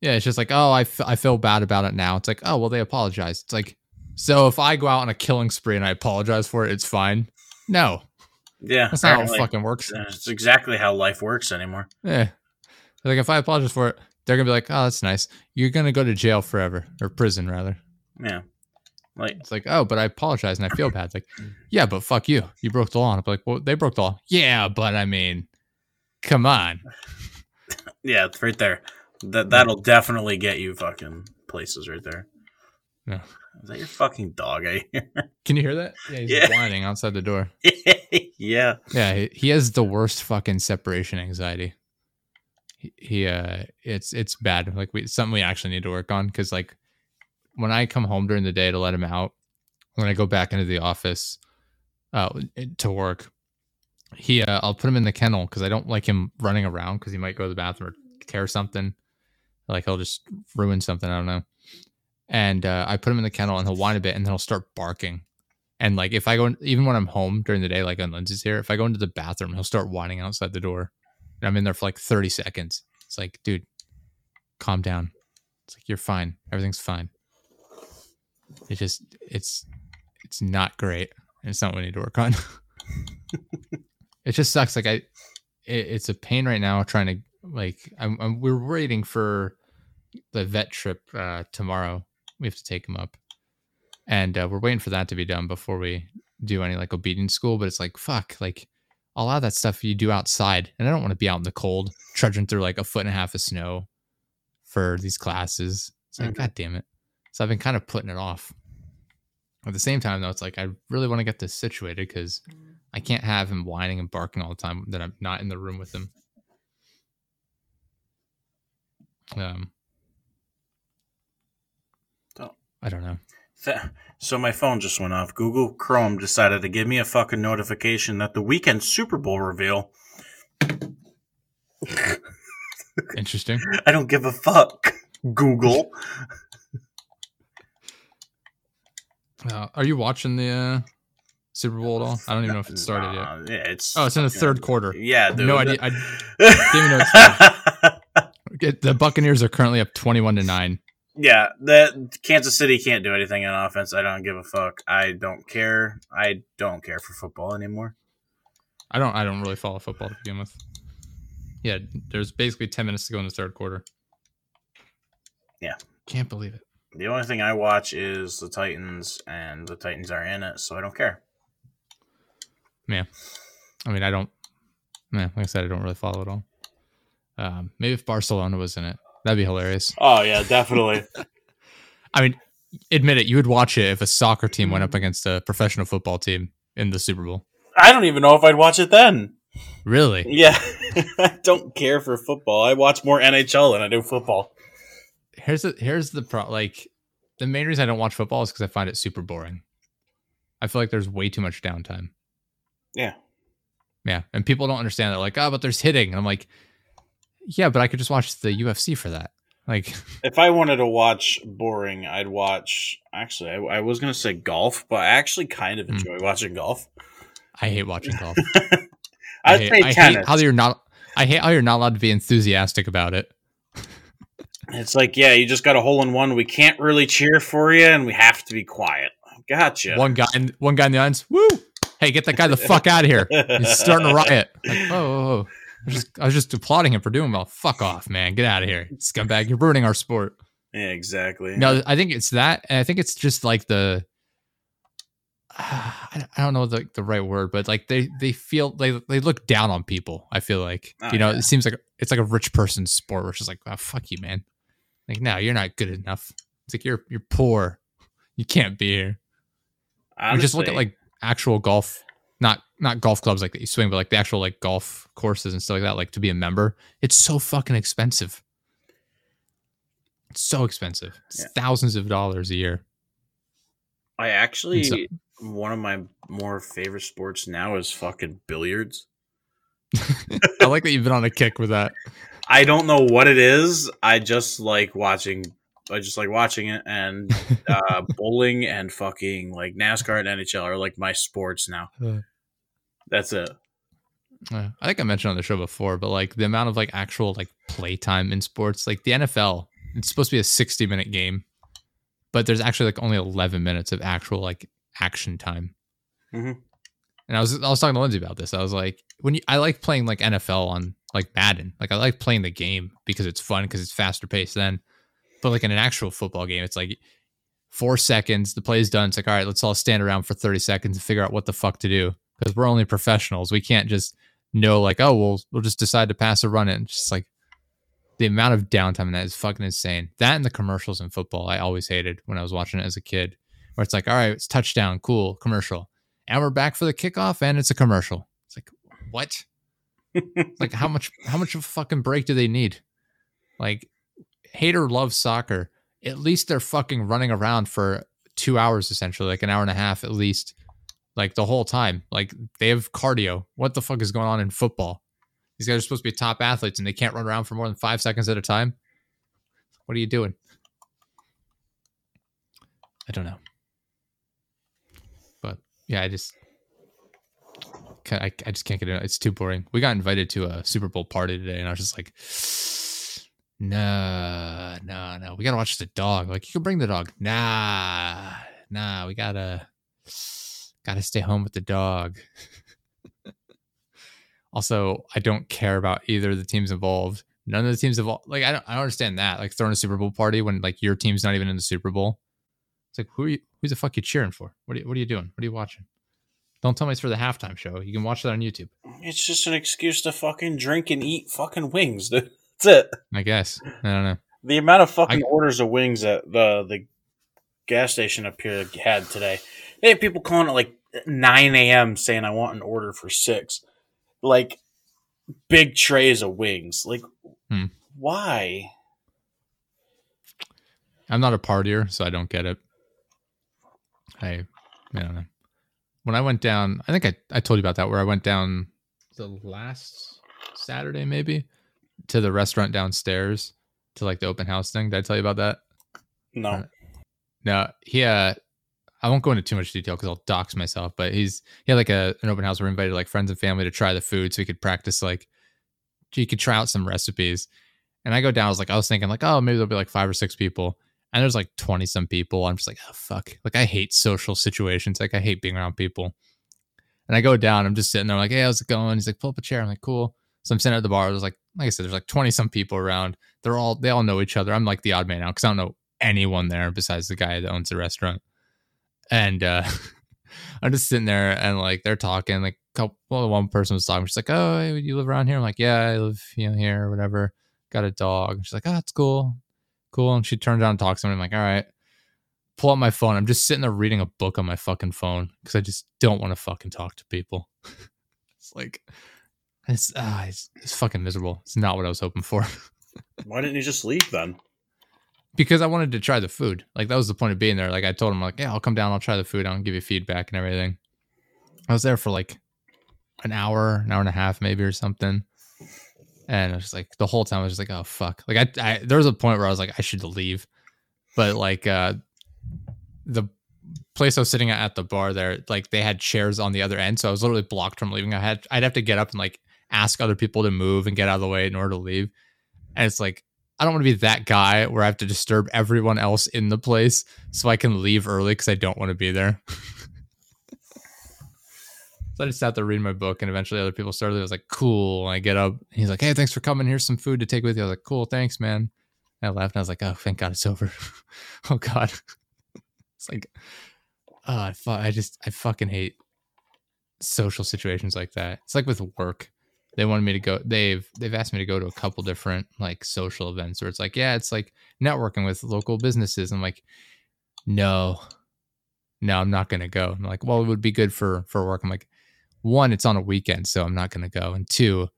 Yeah, it's just like, oh, I, f- I feel bad about it now. It's like, oh, well, they apologized. It's like, so if I go out on a killing spree and I apologize for it, it's fine. No,
yeah.
that's not how it fucking works.
It's exactly how life works anymore.
Yeah. Like, if I apologize for it, they're going to be like, oh, that's nice. You're going to go to jail forever, or prison, rather.
Yeah, like
It's like, oh, but I apologize and I feel bad. It's like, yeah, but fuck you. You broke the law. And I'm like, well, they broke the law. Yeah, but I mean, come on.
yeah, it's right there. That that'll definitely get you fucking places right there.
Yeah.
Is that your fucking dog? I hear?
Can you hear that? Yeah, he's
Yeah.
whining outside the door.
yeah.
Yeah, he, he has the worst fucking separation anxiety. He, he uh, it's it's bad. Like we something we actually need to work on because like when I come home during the day to let him out, when I go back into the office, uh, to work, he uh, I'll put him in the kennel because I don't like him running around because he might go to the bathroom or tear something. Like he'll just ruin something. I don't know. And uh, I put him in the kennel and he'll whine a bit and then he'll start barking. And like if I go, in, even when I'm home during the day, like when Lindsay's here, if I go into the bathroom, he'll start whining outside the door. And I'm in there for like 30 seconds. It's like, dude, calm down. It's like you're fine. Everything's fine. It just it's it's not great. And it's not what we need to work on. it just sucks. Like I, it, it's a pain right now trying to like. I'm, I'm we're waiting for the vet trip uh, tomorrow. We have to take him up, and uh, we're waiting for that to be done before we do any like obedience school. But it's like fuck, like a lot of that stuff you do outside, and I don't want to be out in the cold trudging through like a foot and a half of snow for these classes. It's like,
Mhm.
god damn it. So I've been kind of putting it off. At the same time, though, it's like I really want to get this situated because I can't have him whining and barking all the time that I'm not in the room with him. Um,
Don't-
I don't know.
So my phone just went off. Google Chrome decided to give me a fucking notification that the Weeknd Super Bowl reveal.
Interesting.
I don't give a fuck. Google.
Uh, are you watching the uh, Super Bowl at all? I don't even know if it started yet.
Yeah, it's
Oh, it's in the third quarter.
Yeah, dude.
No idea. I,
I
even know the Buccaneers are currently up twenty-one to nine.
yeah, that Kansas City can't do anything on offense. I don't give a fuck. I don't care. I don't care for football anymore.
I don't. I don't really follow football to begin with. Yeah, there's basically ten minutes to go in the third quarter.
Yeah.
can't believe it.
The only thing I watch is the Titans, and the Titans are in it, so I don't care.
Yeah, I mean, I don't. Man, like I said, I don't really follow it all. Um, maybe if Barcelona was in it, that'd be hilarious.
Oh yeah, definitely.
I mean, admit it, you would watch it if a soccer team went up against a professional football team in the Super Bowl.
I don't even know if I'd watch it then.
Really?
Yeah, I don't care for football. I watch more NHL than I do football.
Here's the here's the pro. Like the main reason I don't watch football is because I find it super boring. I feel like there's way too much downtime.
Yeah.
Yeah, and people don't understand that. Like, oh, but there's hitting. And I'm like, yeah, but I could just watch the UFC for that. Like,
If I wanted to watch boring, I'd watch. Actually, I, I was gonna say golf, but I actually kind of
Hmm.
enjoy watching golf.
I hate watching golf. I
I'd
hate,
say
I
tennis.
hate how you're not. I hate how you're not allowed to be enthusiastic about it.
It's like, yeah, you just got a hole in one. We can't really cheer for you, and we have to be quiet. Gotcha.
One guy, in, one guy in the audience. Woo! Hey, get that guy the fuck out of here! He's starting a riot. Like, oh, oh, oh. I was, just, I was just applauding him for doing well. Fuck off, man! Get out of here, scumbag! You're ruining our sport.
yeah, exactly.
No, I think it's that, and I think it's just like the. I I don't know the, the right word, but like they they feel they they look down on people. I feel like
Oh,
you know
yeah.
it seems like it's like a rich person's sport, which is like, oh, fuck you, man. Like, no, you're not good enough. It's like you're you're poor. You can't be here. Or just look at like actual golf, not not golf clubs like that you swing, but like the actual like golf courses and stuff like that. Like to be a member, it's so fucking expensive. It's so expensive. It's
Yeah.
thousands of dollars a year.
I actually
So-
one of my more favorite sports now is fucking billiards.
I like that you've been on a kick with that.
I don't know what it is. I just like watching. I just like watching it, and uh, bowling and fucking like NASCAR and NHL are like my sports now. That's it.
I think I mentioned on the show before, but like the amount of like actual like playtime in sports, like the NFL, it's supposed to be a 60 minute game, but there's actually like only 11 minutes of actual like action time.
Mhm.
And I was I was talking to Lindsay about this. I was like, when you I like playing like NFL on like Madden, like I like playing the game because it's fun because it's faster paced. Then, but like in an actual football game, it's like four seconds, the play is done. It's like all right, let's all stand around for 30 seconds and figure out what the fuck to do because we're only professionals. We can't just know like oh we'll we'll just decide to pass or run it. And just like the amount of downtime in that is fucking insane. That and the commercials in football, I always hated when I was watching it as a kid. Where it's like, all right, it's touchdown, cool, commercial, and we're back for the kickoff, and it's a commercial. It's like, what? Like how much how much of a fucking break do they need? Like, hater loves soccer. At least they're fucking running around for two hours essentially, like an hour and a half at least, like the whole time. Like they have cardio. What the fuck is going on in football? These guys are supposed to be top athletes and they can't run around for more than five seconds at a time. What are you doing? I don't know. But yeah, I just I, I just can't get it. It's too boring. We got invited to a Super Bowl party today, and I was just like, no, no, no. We gotta watch the dog. Like you can bring the dog. Nah, nah. We gotta gotta stay home with the dog. also, I don't care about either of the teams involved. None of the teams involved. Like I don't, I don't understand that. Like throwing a Super Bowl party when like your team's not even in the Super Bowl. It's like who are you, who's the fuck you cheering for? What are you, what are you doing? What are you watching? Don't tell me it's for the halftime show. You can watch that on YouTube.
It's just an excuse to fucking drink and eat fucking wings, dude. That's it.
I guess. I don't know.
The amount of fucking I, orders of wings that the the gas station up here had today. They had people calling at like 9 a.m. saying I want an order for six. Like big trays of wings. Like hmm. why?
I'm not a partier, so I don't get it. I I don't know. When I went down, I think I, I told you about that where I went down the last Saturday maybe to the restaurant downstairs to like the open house thing. Did I tell you about that?
No. Uh,
no, he uh I won't go into too much detail because I'll dox myself, but he's he had like a an open house where we invited like friends and family to try the food so we could practice like you could try out some recipes. And I go down, I was like, I was thinking like, oh, maybe there'll be like five or six people. And there's like 20 some people. I'm just like, oh fuck. Like I hate social situations. Like I hate being around people. And I go down, I'm just sitting there, like, hey, how's it going? He's like, pull up a chair. I'm like, cool. So I'm sitting at the bar. There's like, like I said, there's like 20 some people around. They're all, they all know each other. I'm like the odd man out because I don't know anyone there besides the guy that owns the restaurant. And uh, I'm just sitting there and like they're talking. Like, couple, well, one person was talking. She's like, oh, you live around here? I'm like, yeah, I live, you know, here or whatever. Got a dog. She's like, oh, that's cool. Cool. And she turns around and talks to me. I'm like, all right. Pull up my phone. I'm just sitting there reading a book on my fucking phone because I just don't want to fucking talk to people. it's like, it's, uh, it's, it's fucking miserable. It's not what I was hoping for.
Why didn't you just leave then?
Because I wanted to try the food. Like that was the point of being there. Like I told him, like, yeah, I'll come down, I'll try the food, I'll give you feedback and everything. I was there for like an hour, an hour and a half, maybe or something. And I was like, the whole time I was just like, oh fuck. Like I, I there was a point where I was like, I should leave, but like uh, the place I was sitting at at the bar there, like they had chairs on the other end, so I was literally blocked from leaving. I had I'd have to get up and like ask other people to move and get out of the way in order to leave. And it's like, I don't want to be that guy where I have to disturb everyone else in the place so I can leave early because I don't want to be there. so I just sat there reading my book, and eventually other people started. I was like, cool. And I get up. he's like, hey, thanks for coming. Here's some food to take with you. I was like, cool, thanks, man. And I left, and I was like, oh, thank God it's over. oh, God. it's like, oh, I, fu- I just, I fucking hate social situations like that. It's like with work they wanted me to go they've they've asked me to go to a couple different like social events where it's like yeah it's like networking with local businesses i'm like no no i'm not gonna go i'm like well it would be good for for work i'm like one it's on a weekend so i'm not gonna go and two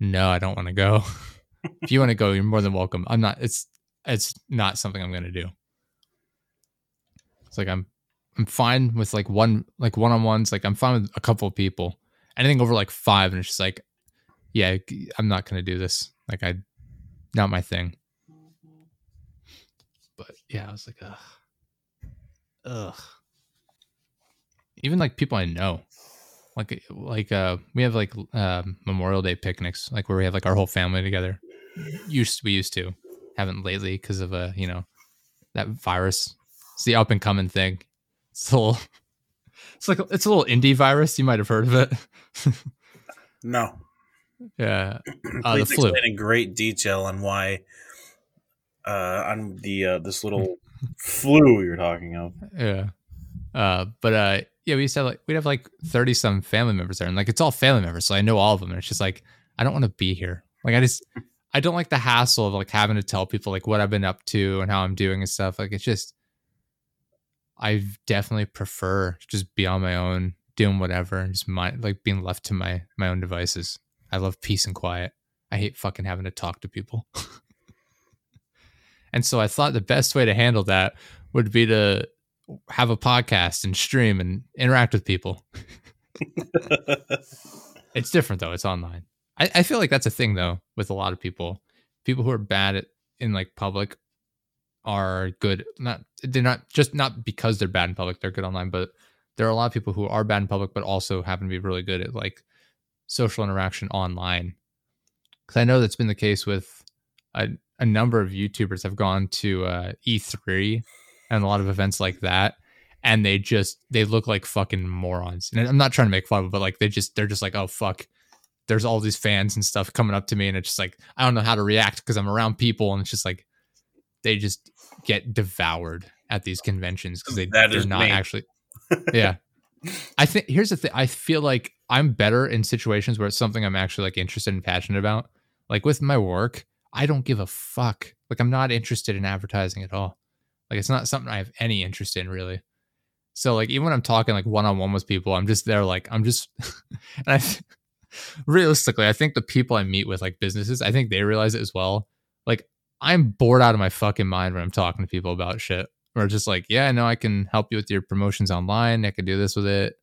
no i don't want to go if you want to go you're more than welcome i'm not it's it's not something i'm gonna do it's like i'm i'm fine with like one like one-on-ones like i'm fine with a couple of people anything over like five and it's just like yeah, I'm not gonna do this. Like I, not my thing. But yeah, I was like, ugh, ugh. Even like people I know, like like uh, we have like uh, Memorial Day picnics, like where we have like our whole family together. Used we used to, haven't lately because of a uh, you know that virus. It's the up and coming thing. It's a little, it's like it's a little indie virus. You might have heard of it.
no.
Yeah,
uh, Please the flu. explain in great detail on why uh, on the uh, this little flu you're talking of.
Yeah, uh, but uh, yeah, we used to have like we'd have like thirty some family members there, and like it's all family members, so I know all of them, and it's just like I don't want to be here. Like I just I don't like the hassle of like having to tell people like what I've been up to and how I'm doing and stuff. Like it's just I definitely prefer just be on my own, doing whatever, and just my like being left to my my own devices. I love peace and quiet. I hate fucking having to talk to people. and so I thought the best way to handle that would be to have a podcast and stream and interact with people. it's different though, it's online. I, I feel like that's a thing though with a lot of people. People who are bad at in like public are good. Not they're not just not because they're bad in public. They're good online, but there are a lot of people who are bad in public, but also happen to be really good at like social interaction online. Because I know that's been the case with a, a number of YouTubers have gone to uh, E3 and a lot of events like that, and they just they look like fucking morons. And I'm not trying to make fun of, it, but like they just they're just like, oh fuck, there's all these fans and stuff coming up to me, and it's just like I don't know how to react because I'm around people, and it's just like they just get devoured at these conventions because they, they're not
me.
actually. Yeah, I think here's the thing. I feel like I'm better in situations where it's something I'm actually like interested and passionate about. Like with my work, I don't give a fuck. Like I'm not interested in advertising at all. Like it's not something I have any interest in really. So like even when I'm talking like one on one with people, I'm just there like I'm just and I realistically, I think the people I meet with like businesses, I think they realize it as well. Like I'm bored out of my fucking mind when I'm talking to people about shit. Or just like, yeah, no, I can help you with your promotions online. I can do this with it.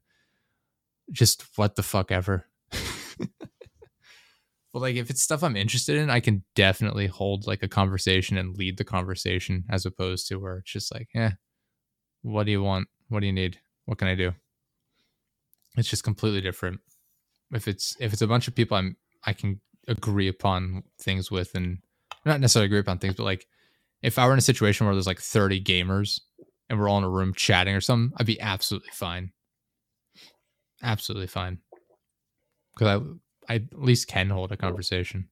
Just what the fuck ever. but like if it's stuff I'm interested in, I can definitely hold like a conversation and lead the conversation as opposed to where it's just like, yeah, what do you want? What do you need? What can I do? It's just completely different. If it's if it's a bunch of people I'm I can agree upon things with and not necessarily agree upon things, but like if I were in a situation where there's like 30 gamers and we're all in a room chatting or something, I'd be absolutely fine. Absolutely fine. Because I, I at least can hold a conversation.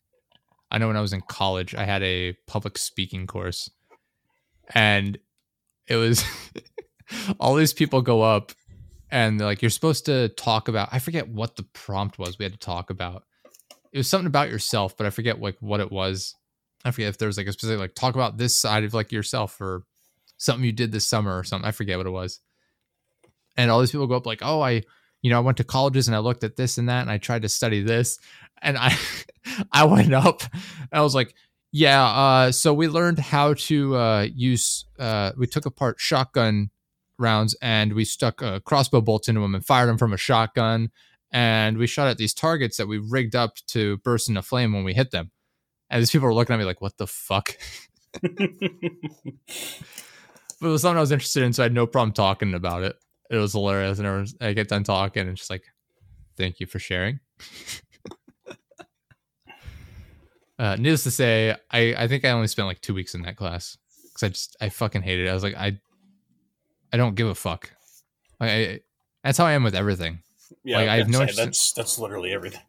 I know when I was in college, I had a public speaking course, and it was all these people go up and they're like, you're supposed to talk about, I forget what the prompt was we had to talk about. It was something about yourself, but I forget like what it was. I forget if there was like a specific like talk about this side of like yourself or something you did this summer or something. I forget what it was. And all these people go up like, oh, I, you know, I went to colleges and I looked at this and that and I tried to study this. And I I went up and I was like, yeah, uh, so we learned how to uh, use uh, we took apart shotgun rounds and we stuck uh, crossbow bolts into them and fired them from a shotgun. And we shot at these targets that we rigged up to burst into flame when we hit them. And these people were looking at me like, what the fuck? but it was something I was interested in, so I had no problem talking about it. It was hilarious. And everyone's- I get done talking and just like, thank you for sharing. uh, needless to say, I, I think I only spent like two weeks in that class because I just, I fucking hated it. I was like, I, I don't give a fuck. Like, I, that's how I am with everything.
yeah,
Like, I have no
gonna
interest in-
that's that's literally everything.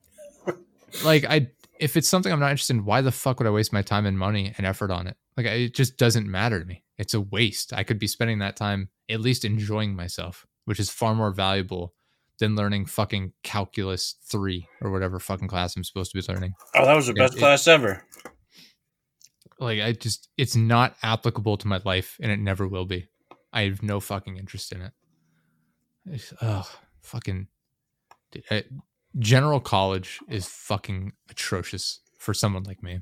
like I if it's something I'm not interested in, why the fuck would I waste my time and money and effort on it? Like I- it just doesn't matter to me. It's a waste. I could be spending that time at least enjoying myself, which is far more valuable than learning fucking calculus 3 or whatever fucking class I'm supposed to be learning.
Oh, that was the
Yeah,
best
it-
class ever.
Like I just it's not applicable to my life and it never will be. I have no fucking interest in it. It's, ugh, fucking dude, I- general college is fucking atrocious for someone like me.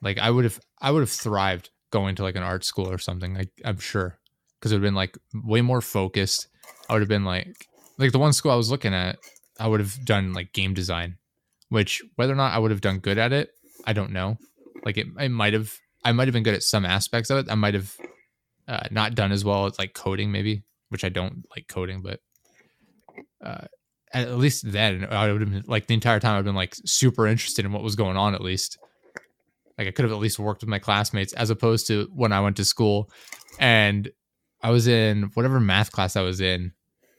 Like I would have, I would have thrived going to like an art school or something. Like I'm sure, because it would have been like way more focused. I would have been like, like the one school I was looking at, I would have done like game design, which whether or not I would have done good at it, I don't know. Like it, I might have, I might have been good at some aspects of it. I might have uh, not done as well as like coding, maybe, which I don't like coding, but uh, at least then I would have been like the entire time I've been like super interested in what was going on at least. Like I could have at least worked with my classmates as opposed to when I went to school and I was in whatever math class I was in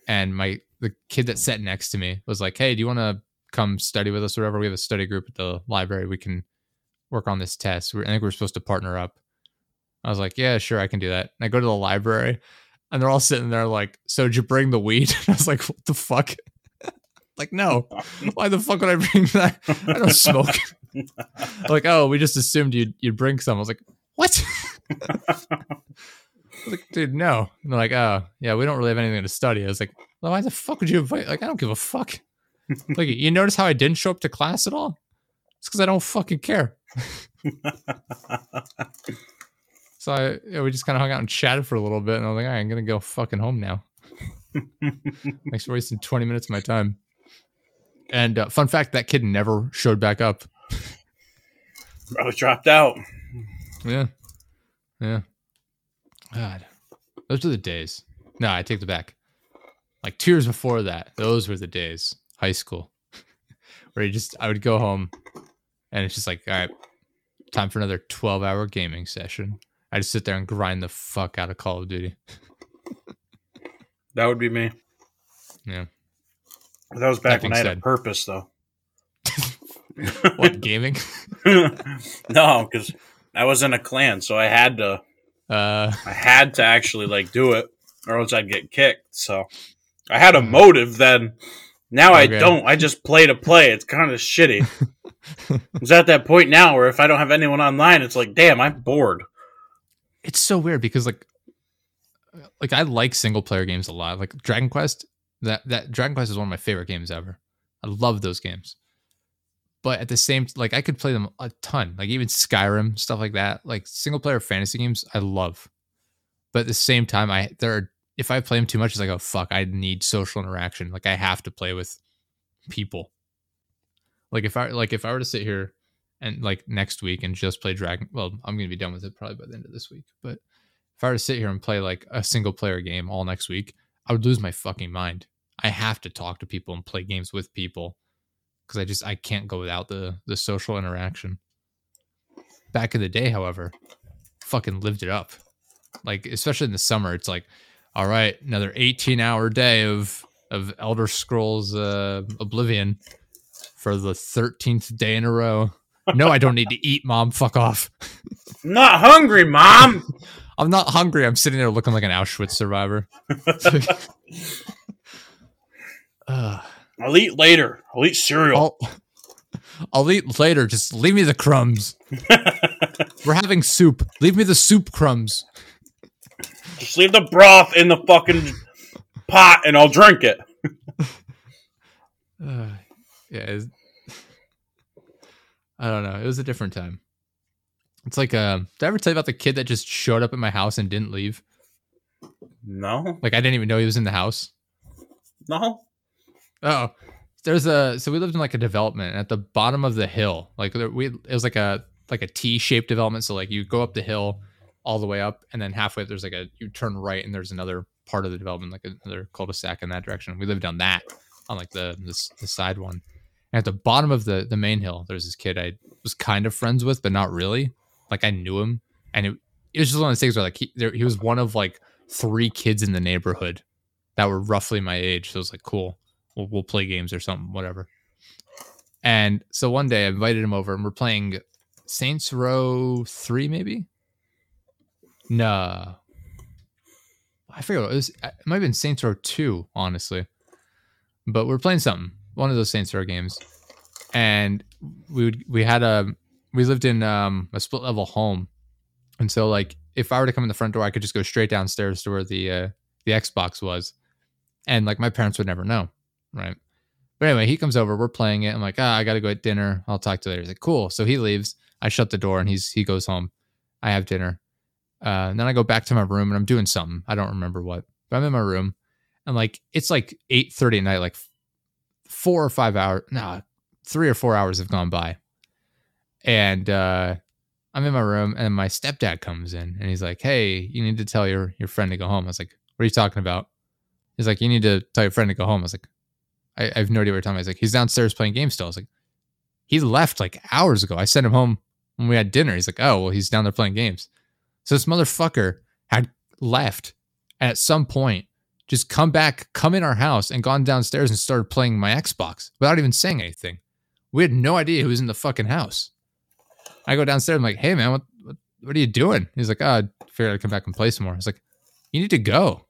and my the kid that sat next to me was like, "Hey, do you want to come study with us or whatever? We have a study group at the library. We can work on this test. We're, I think we're supposed to partner up." I was like, "Yeah, sure, I can do that." And I go to the library and they're all sitting there like, "So did you bring the weed?" And I was like, "What the fuck?" like, no. Why the fuck would I bring that? I don't smoke. like, oh, we just assumed you'd you'd bring some. I was like, what? Like, dude, no. And they're like, oh, yeah, we don't really have anything to study. I was like, well, why the fuck would you invite? Like, I don't give a fuck. like, you notice how I didn't show up to class at all? It's because I don't fucking care. So I, yeah, we just kind of hung out and chatted for a little bit, and I was like, all right, I'm gonna go fucking home now. Thanks for wasting 20 minutes of my time. And uh, fun fact, that kid never showed back up.
Probably dropped out.
Yeah. Yeah. God. Those are the days. No, I take the back. Like two years before that, those were the days. High school. Where you just I would go home and it's just like, all right, time for another 12 hour gaming session. I just sit there and grind the fuck out of Call of Duty.
That would be me.
Yeah.
That was back
That
when I had a purpose, though.
What gaming?
no, because I was in a clan, so I had to.
Uh
I had to actually like do it, or else I'd get kicked. So I had a motive then. Now I don't. I just play to play. It's kind of shitty. it's at that point now where if I don't have anyone online, it's like, damn, I'm bored.
it's so weird because like like I like single player games a lot. Like Dragon Quest, that that Dragon Quest is one of my favorite games ever. I love those games. But at the same like I could play them a ton. Like even Skyrim, stuff like that. Like single player fantasy games, I love. But at the same time, I there are if I play them too much, it's like, oh fuck, I need social interaction. Like I have to play with people. Like if I like if I were to sit here and like next week and just play Dragon. Well, I'm gonna be done with it probably by the end of this week. But if I were to sit here and play like a single player game all next week, I would lose my fucking mind. I have to talk to people and play games with people because I just I can't go without the the social interaction. Back in the day, however, fucking lived it up. Like especially in the summer, it's like, all right, another 18 hour day of of Elder Scrolls uh, Oblivion for the 13th day in a row. No, I don't need to eat, mom. Fuck off.
I'm not hungry, mom.
I'm not hungry. I'm sitting there looking like an Auschwitz survivor. Ugh.
I'll eat later. I'll eat cereal.
I'll, I'll eat later. Just leave me the crumbs. We're having soup. Leave me the soup crumbs.
Just leave the broth in the fucking pot, and I'll drink it.
Uh, yeah, it's- I don't know. It was a different time. It's like, uh, did I ever tell you about the kid that just showed up at my house and didn't leave?
No,
Like, I didn't even know he was in the house.
no.
Oh, there's a so we lived in like a development at the bottom of the hill. Like there, we, it was like a like a T-shaped development. So like you go up the hill all the way up, and then halfway there's like a you turn right, and there's another part of the development, like another cul-de-sac in that direction. We lived on that on like the the, the side one. And at the bottom of the the main hill, there's this kid I was kind of friends with, but not really. Like I knew him, and it, it was just one of those things where like he there, he was one of like three kids in the neighborhood that were roughly my age. So it was like cool we'll, we'll play games or something, whatever. And so one day I invited him over and we're playing Saints Row 3, maybe? No. I forget what it was. It might have been Saints Row 2, honestly. But we're playing something, one of those Saints Row games. And we would, we had a, we lived in um, a split level home. And so, like, if I were to come in the front door, I could just go straight downstairs to where the, uh, the Xbox was. And like, my parents would never know right? But anyway, he comes over. We're playing it. I'm like, ah, I gotta go at dinner. I'll talk to you later. He's like, cool. So he leaves. I shut the door and he's he goes home. I have dinner. Uh, and then I go back to my room and I'm doing something. I don't remember what, but I'm in my room and like it's like eight thirty at night. Like four or five hours. Nah, three or four hours have gone by, and uh, I'm in my room and my stepdad comes in and he's like, hey, you need to tell your your friend to go home. I was like, what are you talking about? He's like, you need to tell your friend to go home. I was like, I, I have no idea what you're talking about. He's like, he's downstairs playing games still. I was like, he left like hours ago. I sent him home when we had dinner. He's like, oh, well, he's down there playing games. So this motherfucker had left at some point just come back, come in our house and gone downstairs and started playing my Xbox without even saying anything. We had no idea who was in the fucking house. I go downstairs. I'm like, hey man, what what, what are you doing? He's like, oh, I figured I'd come back and play some more. I was like, you need to go.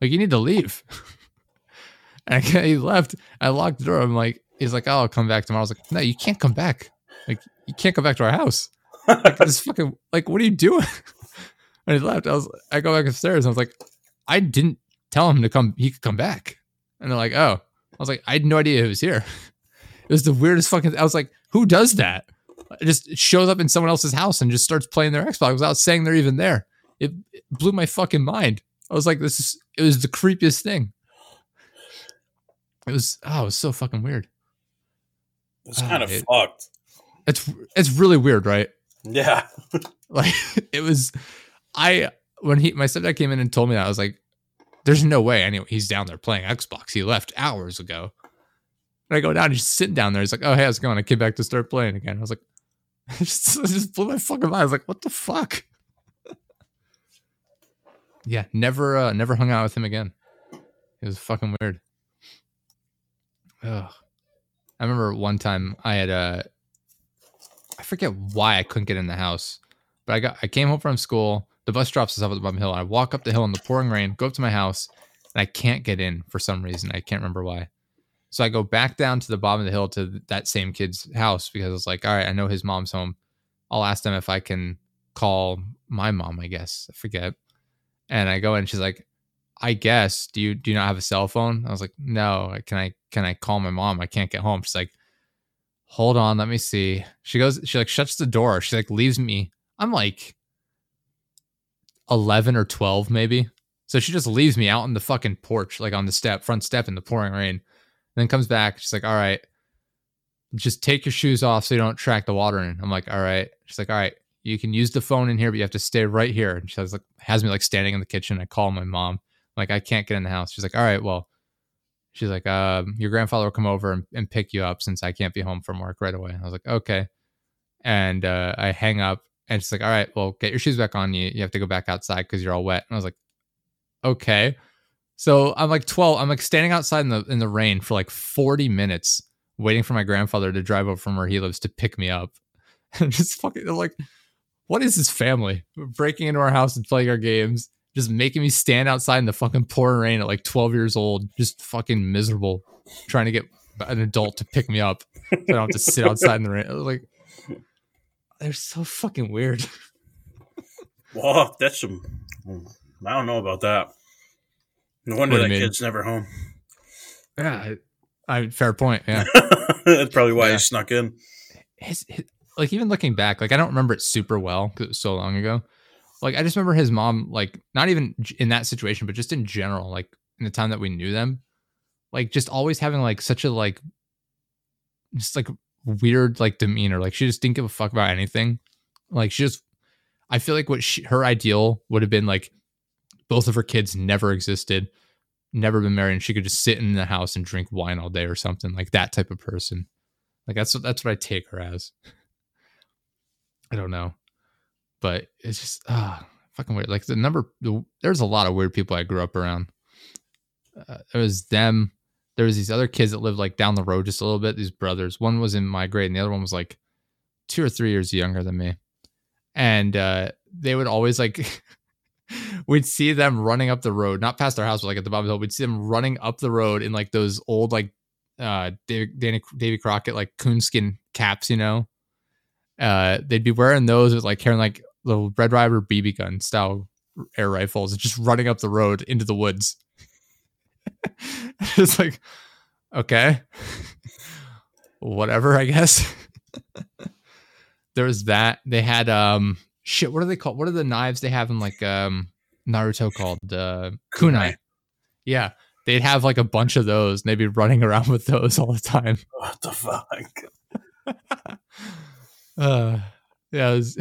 Like you need to leave. and he left. I locked the door. I'm like, he's like, oh, I'll come back tomorrow. I was like, no, you can't come back. Like you can't come back to our house. Like this fucking like, what are you doing? and he left. I was, I go back upstairs. And I was like, I didn't tell him to come. He could come back. And they're like, oh. I was like, I had no idea he was here. It was the weirdest fucking. I was like, who does that? It just shows up in someone else's house and just starts playing their Xbox without saying they're even there. It, it blew my fucking mind. I was like, this is. It was the creepiest thing. It was. Oh, it was so fucking weird.
It's kind of
it-
fucked.
It's it's really weird, right?
Yeah.
Like it was I when he my stepdad came in and told me that I was like, there's no way anyway he's down there playing Xbox. He left hours ago. And I go down, he's sitting down there. He's like, Oh hey, how's it going? I came back to start playing again. I was like, I just, it just blew my fucking mind. I was like, what the fuck? yeah, never uh never hung out with him again. It was fucking weird. Ugh. I remember one time I had a I forget why I couldn't get in the house. But I got I came home from school. The bus drops us off at the bottom of the hill. I walk up the hill in the pouring rain, go up to my house, and I can't get in for some reason. I can't remember why. So I go back down to the bottom of the hill to that same kid's house because I was like, all right, I know his mom's home. I'll ask them if I can call my mom, I guess. I forget. And I go in, she's like, I guess, do you do you not have a cell phone? I was like, no. Can I can I call my mom? I can't get home. She's like, hold on, let me see. She goes, she like shuts the door. She like leaves me. I'm like 11 or 12 maybe. So she just leaves me out on the fucking porch, like on the step, front step in the pouring rain. then comes back. She's like, all right, just take your shoes off so you don't track the water in. I'm like, all right. She's like, all right, you can use the phone in here, but you have to stay right here. And she has like has me like standing in the kitchen. I call my mom. like, I can't get in the house. She's like, all right, well, she's like, um, your grandfather will come over and, and pick you up since I can't be home from work right away. I was like, okay. And uh, I hang up and she's like, all right, well, get your shoes back on. You you have to go back outside because you're all wet. And I was like, okay. So I'm like 12. I'm like standing outside in the in the rain for like 40 minutes, waiting for my grandfather to drive over from where he lives to pick me up. And just fucking like, what is this family? Breaking into our house and playing our games, just making me stand outside in the fucking pouring rain at like 12 years old, just fucking miserable, trying to get an adult to pick me up. So I don't have to sit outside in the rain. Like, they're so fucking weird.
Well, that's some. I don't know about that. No wonder that
mean?
kid's never home.
Yeah, I, I fair point. Yeah.
that's probably why
Yeah.
he snuck in.
his, his like even looking back, like I don't remember it super well because it was so long ago. Like I just remember his mom, like not even in that situation, but just in general, like in the time that we knew them, like just always having like such a like, just like weird like demeanor. Like she just didn't give a fuck about anything. Like she just, I feel like what she, her ideal would have been like, both of her kids never existed, never been married, and she could just sit in the house and drink wine all day or something like that type of person. Like that's what that's what I take her as. I don't know, but it's just ah fucking weird. Like the number, the, there's a lot of weird people I grew up around. Uh, there was them. There was these other kids that lived like down the road just a little bit. These brothers. One was in my grade, and the other one was like two or three years younger than me. And uh, they would always like. We'd see them running up the road, not past our house, but like at the bottom of the hill. We'd see them running up the road in like those old like uh Davy, Danny, Davy Crockett like coonskin caps, you know. Uh, they'd be wearing those with like carrying like little Red Ryder BB gun style air rifles, and just running up the road into the woods. it's like, okay, whatever, I guess. there was that. They had um shit. What are they called? What are the knives they have in like um Naruto called? Uh, kunai. Yeah, they'd have like a bunch of those, and they'd be running around with those all the time.
What the fuck?
Uh, yeah, was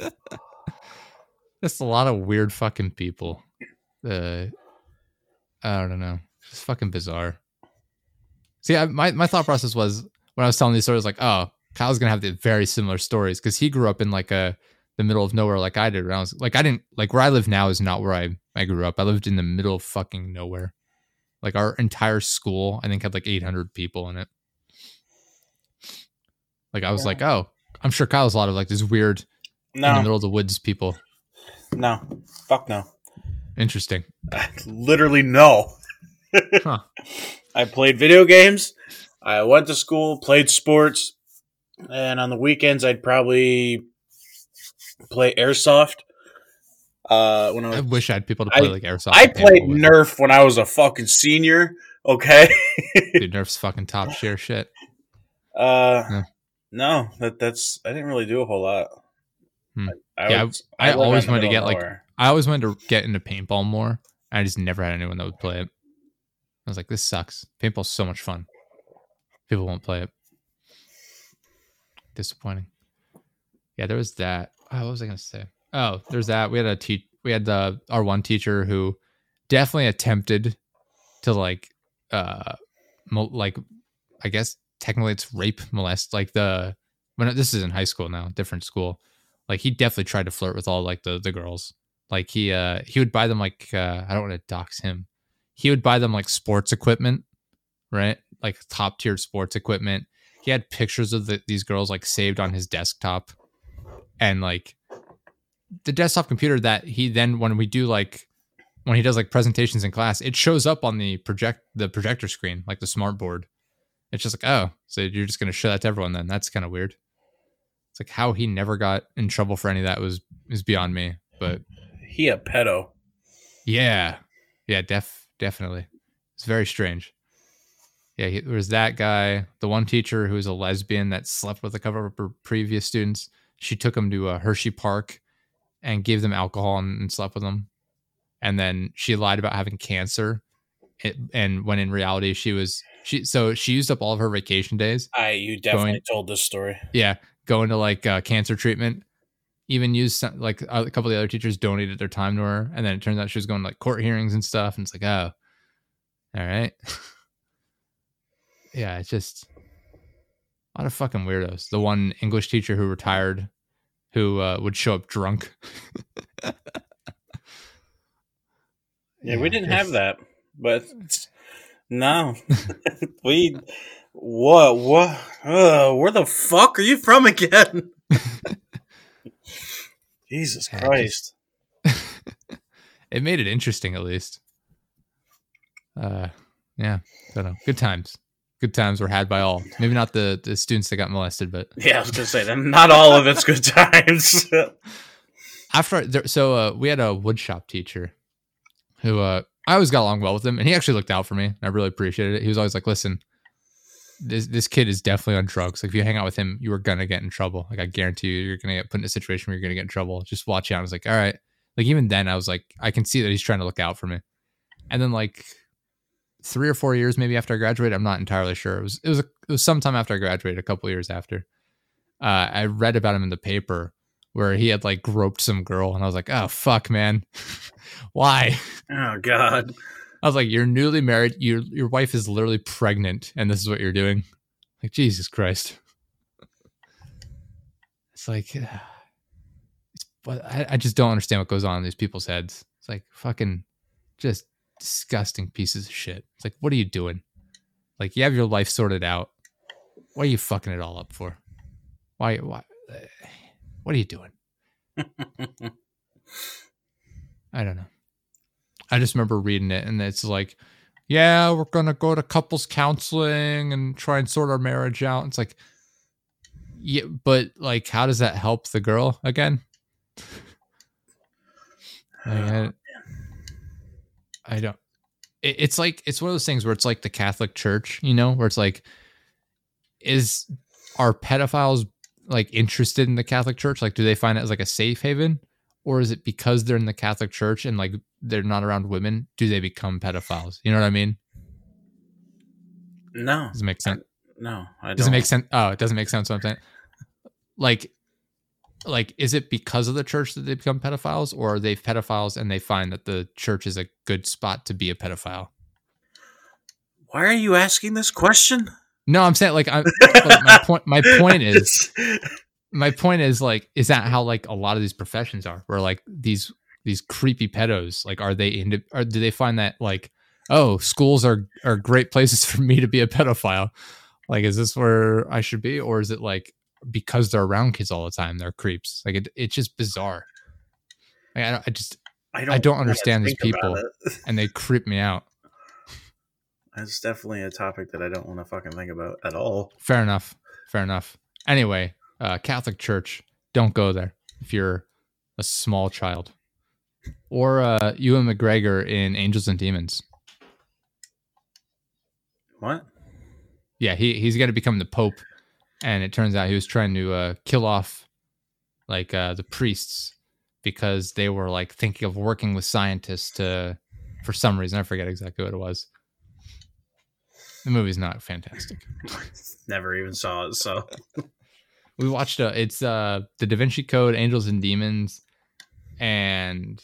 just a lot of weird fucking people. Uh, I don't know, just fucking bizarre. See, I, my my thought process was when I was telling these stories, like, oh, Kyle's gonna have the very similar stories because he grew up in like a the middle of nowhere, like I did. When I was like, I didn't like where I live now is not where I I grew up. I lived in the middle of fucking nowhere. Like our entire school, I think had like 800 people in it. Like I was
Yeah.
like, oh, I'm sure Kyle's a lot of like this weird no. in the middle of the woods people.
no, fuck no.
Interesting.
Literally no.
Huh.
I played video games. I went to school, played sports, and on the weekends I'd probably play airsoft. Uh, when I was
I wish I had people to play
I-
like airsoft.
I played
with.
Nerf when I was a fucking senior. Okay.
Dude, Nerf's fucking top share shit.
Uh,
Yeah.
No, that that's I didn't really do a whole lot.
Hmm.
I,
Yeah,
was-
I
live
always
out in the
wanted to get, like. I always wanted to get into paintball more. I just never had anyone that would play it. I was like, this sucks. Paintball's so much fun. People won't play it. disappointing. Yeah, there was that. Oh, what was I gonna say? Oh, there's that. We had a teach. We had the our one teacher who definitely attempted to like, uh, mo- like, I guess technically it's rape molest. Like the when this is in high school now, different school. Like he definitely tried to flirt with all like the the girls. Like he uh he would buy them like uh I don't want to dox him. He would buy them like sports equipment, right? Like top tier sports equipment. He had pictures of the, these girls like saved on his desktop, and like the desktop computer that he then when we do like when he does like presentations in class, it shows up on the project the projector screen like the smart board. It's just like oh, so you're just gonna show that to everyone then? That's kind of weird. It's like how he never got in trouble for any of that was is beyond me. But
He a pedo.
yeah, yeah, def definitely. It's very strange. Yeah, he, there was that guy, the one teacher who was a lesbian that slept with a couple of her previous students. She took him to uh, Hershey Park and gave them alcohol and, and slept with them. And then she lied about having cancer. It, and when in reality she was she so she used up all of her vacation days
I you definitely
Going-
told this story.
yeah, going to like uh, cancer treatment. Even used some, like a couple of the other teachers donated their time to her, and then it turns out she was going to like court hearings and stuff. And it's like, oh, all right, yeah, it's just a lot of fucking weirdos. The one English teacher who retired, who uh, would show up drunk.
Yeah, we didn't have that, but no, we. What? What? Uh, where the fuck are you from again? Jesus Christ!
It made it interesting, at least. Uh, yeah, don't know. Good times. Good times were had by all. Maybe not the the students that got molested, but
Yeah, I was gonna say that. Not all of it's good times.
after so uh, we had a woodshop teacher who uh, I always got along well with him, and he actually looked out for me. And I really appreciated it. He was always like, "Listen, this this kid is definitely on drugs. Like if you hang out with him, you are gonna get in trouble. Like I guarantee you, you're gonna get put in a situation where you're gonna get in trouble. Just watch out." I was like, "All right." Like even then, I was like, I can see that he's trying to look out for me. And then like three or four years maybe after I graduated, I'm not entirely sure. It was it was a, it was sometime after I graduated, a couple years after. Uh, I read about him in the paper where he had like groped some girl, and I was like, oh fuck, man, why?
oh God!
I was like, you're newly married, your your wife is literally pregnant, and this is what you're doing. Like Jesus Christ. It's like, uh, it's, but I, I just don't understand what goes on in these people's heads. It's like fucking, just disgusting pieces of shit. It's like, what are you doing? Like you have your life sorted out. Why are you fucking it all up for? Why? Why? Uh, What are you doing? I don't know. I just remember reading it, and it's like, yeah, we're gonna go to couples counseling and try and sort our marriage out. It's like, yeah, but like, how does that help the girl again? Oh, like, I, I don't. It, it's like it's one of those things where it's like the Catholic Church, you know, where it's like, is are pedophiles like interested in the Catholic Church? Like, do they find it as like a safe haven, or is it because they're in the Catholic Church and like they're not around women? Do they become pedophiles? You know what I mean?
No,
Does it make sense?
no, I don't.
Does it make sense? Oh, it doesn't make sense. What I'm saying, like, like, is it because of the church that they become pedophiles, or are they pedophiles and they find that the church is a good spot to be a pedophile?
Why are you asking this question?
No, I'm saying like, I'm, like my point. My point is, my point is like, is that how like a lot of these professions are? Where like these these creepy pedos, like, are they into? Or do they find that like, oh, schools are are great places for me to be a pedophile? Like, is this where I should be, or is it like because they're around kids all the time, they're creeps? Like, it, it's just bizarre. Like, I, don't- I just
I
I don't understand these people. and they creep me out.
That's definitely a topic that I don't want to fucking think about at all.
Fair enough. Fair enough. Anyway, uh, Catholic Church, don't go there if you're a small child. Or uh, Ewan McGregor in Angels and Demons.
What?
Yeah, he he's going to become the Pope, and it turns out he was trying to uh, kill off like uh, the priests because they were like thinking of working with scientists to, for some reason, I forget exactly what it was. The movie's not fantastic.
Never even saw it. So
we watched uh it's uh the Da Vinci Code, Angels and Demons, and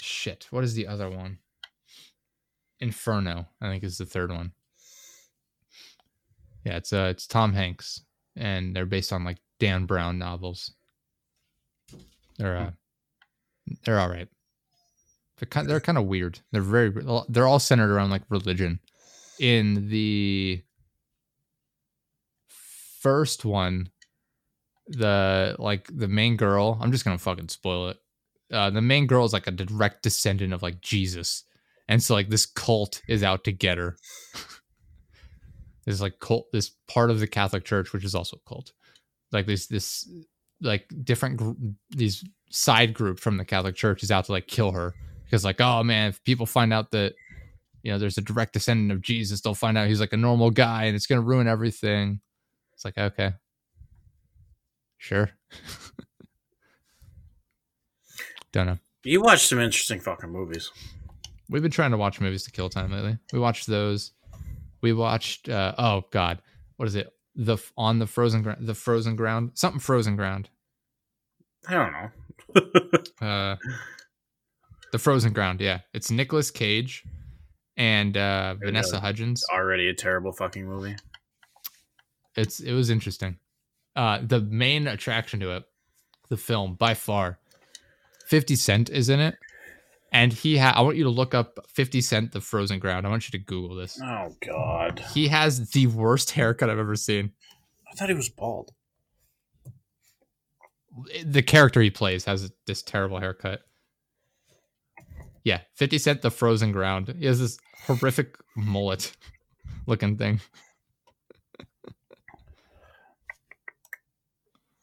shit. What is the other one? Inferno, I think is the third one. Yeah, it's uh it's Tom Hanks, and they're based on like Dan Brown novels. They're uh they're all right. They're kind they're kind of weird. They're very they're all centered around like religion. In the first one, the like the main girl, I'm just gonna fucking spoil it. Uh, the main girl is like a direct descendant of like Jesus, and so like this cult is out to get her. this like cult, this part of the Catholic Church, which is also a cult, like this this like different gr- these side group from the Catholic Church is out to like kill her because like oh man, if people find out that you know there's a direct descendant of Jesus, they'll find out he's like a normal guy and it's gonna ruin everything. It's like okay, sure. Don't know.
You watched some interesting fucking movies.
We've been trying to watch movies to kill time lately. We watched those. We watched. uh Oh God, what is it? The on the frozen ground. The frozen ground. Something frozen ground.
I don't know.
Uh, the frozen ground. Yeah, it's Nicolas Cage and uh Vanessa Hudgens.
Already a terrible fucking movie.
It's it was interesting. Uh, the main attraction to it, the film by far, Fifty Cent is in it, and he ha- I want you to look up Fifty Cent, the Frozen Ground. I want you to Google this.
Oh God.
He has the worst haircut I've ever seen.
I thought he was bald.
The character he plays has this terrible haircut. Yeah, 50 Cent, the Frozen Ground. He has this horrific mullet looking thing.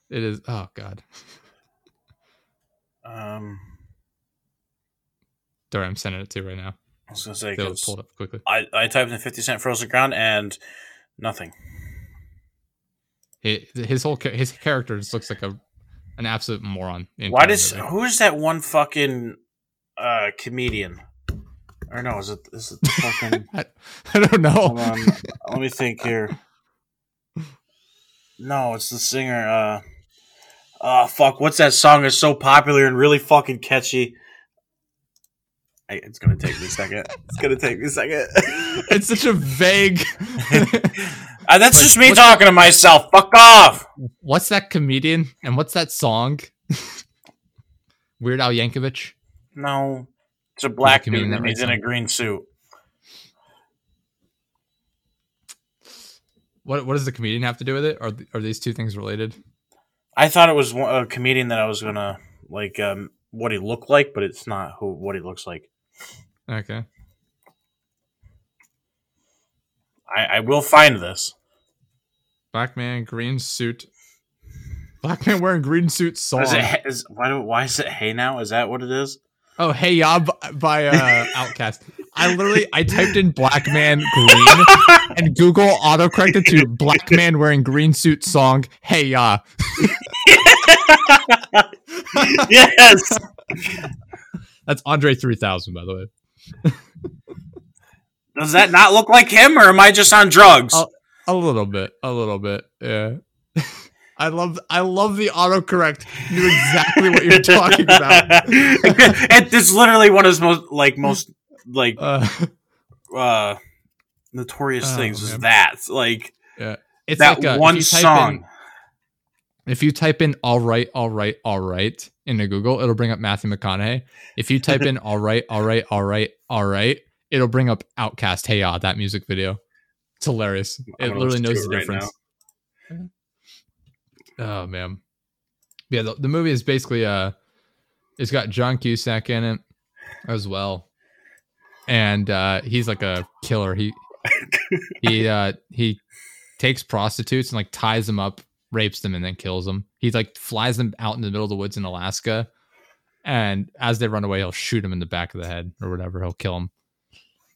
it is, oh God.
Um,
Sorry, I'm sending it to you right now.
I was gonna say
They'll
'cause
pull it up quickly.
I I typed in Fifty Cent Frozen Ground and nothing.
He, his whole his character just looks like a an absolute moron.
Why does who is that one fucking uh comedian? Or no, is it is it the fucking?
I, I don't know.
hold on, let me think here. No, it's the singer. uh Oh fuck! What's that song? It's so popular and really fucking catchy. I, it's gonna take me a second. It's gonna take me a second.
it's such a vague.
Uh, that's
Like,
just me talking to myself. Fuck off.
what's that comedian and what's that song? Weird Al Yankovic.
No, it's a black dude and he's in a green suit.
What what does the comedian have to do with it? Are are these two things related?
I thought it was a comedian that I was gonna like um, what he looked like, but it's not who what he looks like.
Okay.
I, I will find this.
Black man, green suit. Black man wearing green suit song.
Is it is why do, why is it Hey Now? Is that what it is?
Oh, hey ya by uh, OutKast. I literally I typed in black man green and Google autocorrected to black man wearing green suit song. Hey ya.
yes.
That's Andre 3000 by the way.
Does that not look like him, or am I just on drugs?
Oh. A little bit, a little bit. Yeah. I love I love the autocorrect. Knew exactly what you're talking about.
it, it's literally one of his most like most like
Uh,
uh notorious
Oh,
things is that like
it's
that
like uh, if
one song.
in- if you type in all right, all right, all right into Google, it'll bring up Matthew McConaughey. If you type in all right, all right, all right, all right, it'll bring up OutKast Hey Ya, that music video. It's hilarious. It literally knows the
right
difference. Oh man. Yeah, the, the movie is basically uh it's got John Cusack in it as well. And uh he's like a killer. He he uh he takes prostitutes and like ties them up, rapes them and then kills them. He like flies them out in the middle of the woods in Alaska. And as they run away, he'll shoot him in the back of the head or whatever. He'll kill him.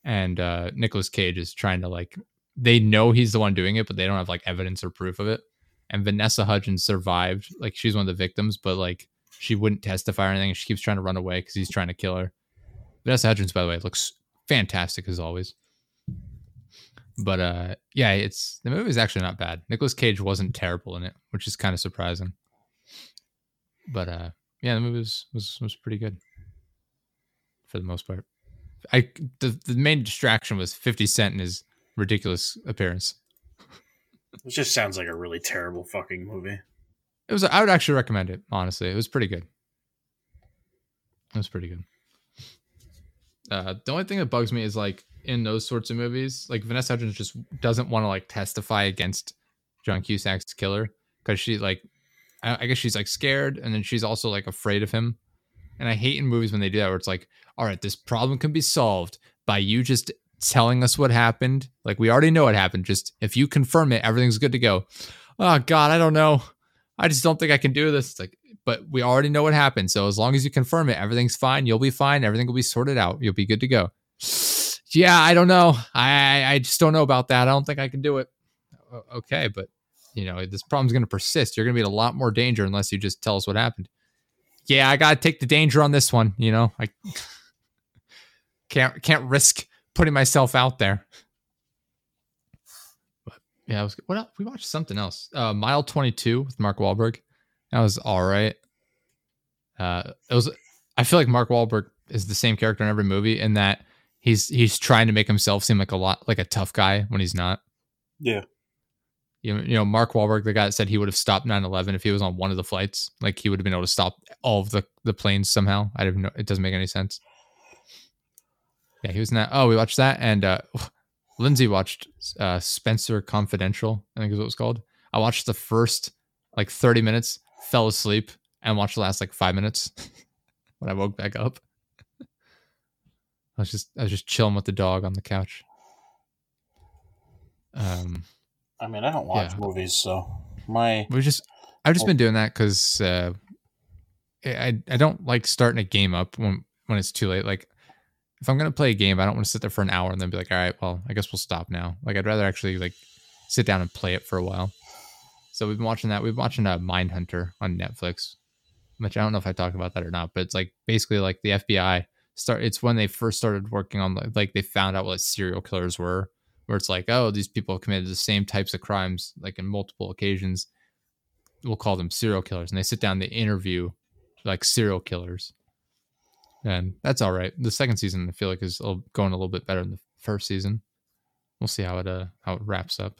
And uh Nicolas Cage is trying to like they know he's the one doing it, but they don't have like evidence or proof of it and Vanessa Hudgens survived. Like she's one of the victims, but like she wouldn't testify or anything. She keeps trying to run away because he's trying to kill her. Vanessa Hudgens, by the way, looks fantastic as always. But uh, yeah, it's the movie is actually not bad. Nicolas Cage wasn't terrible in it, which is kind of surprising. But uh, yeah, the movie was was was pretty good for the most part. I the, the main distraction was 50 Cent and his ridiculous appearance.
It just sounds like a really terrible fucking movie.
It was I would actually recommend it, honestly. It was pretty good. It was pretty good. Uh, the only thing that bugs me is like in those sorts of movies, like Vanessa Hudgens just doesn't want to like testify against John Cusack's killer because she like, I, I guess she's like scared, and then she's also like afraid of him. And I hate in movies when they do that, where it's like, all right, this problem can be solved by you just telling us what happened. Like we already know what happened. Just if you confirm it, everything's good to go. Oh God, I don't know. I just don't think I can do this. It's like, but we already know what happened. So as long as you confirm it, everything's fine. You'll be fine. Everything will be sorted out. You'll be good to go. Yeah, I don't know. I I just don't know about that. I don't think I can do it. Okay, but you know this problem's going to persist. You're going to be in a lot more danger unless you just tell us what happened. Yeah, I got to take the danger on this one. You know, I can't can't risk putting myself out there. But yeah, I was what else? we watched something else. Uh, Mile Twenty Two with Mark Wahlberg. That was all right. Uh, it was. I feel like Mark Wahlberg is the same character in every movie, in that he's he's trying to make himself seem like a lot like a tough guy when he's not.
Yeah.
You know, you know, Mark Wahlberg, the guy that said he would have stopped 9-11 if he was on one of the flights. Like he would have been able to stop all of the, the planes somehow. I don't know. It doesn't make any sense. Yeah, he was in that. Oh, we watched that. And uh Lindsay watched uh Spenser Confidential, I think is what it was called. I watched the first like 30 minutes, fell asleep, and watched the last like five minutes when I woke back up. I was just I was just chilling with the dog on the couch. Um,
I mean, I don't watch
Yeah.
movies, so my
we just I've just been doing that because uh, I I don't like starting a game up when when it's too late. Like if I'm gonna play a game, I don't want to sit there for an hour and then be like, all right, well, I guess we'll stop now. Like I'd rather actually like sit down and play it for a while. So we've been watching that. We've been watching a uh, Mindhunter on Netflix, which I don't know if I talked about that or not, but it's like basically like the FBI start. It's when they first started working on like, like they found out what serial killers were, where it's like, oh, these people committed the same types of crimes like in multiple occasions. We'll call them serial killers, and they sit down, they interview like serial killers, and that's all right. The second season, I feel like, is going a little bit better than the first season. We'll see how it uh how it wraps up.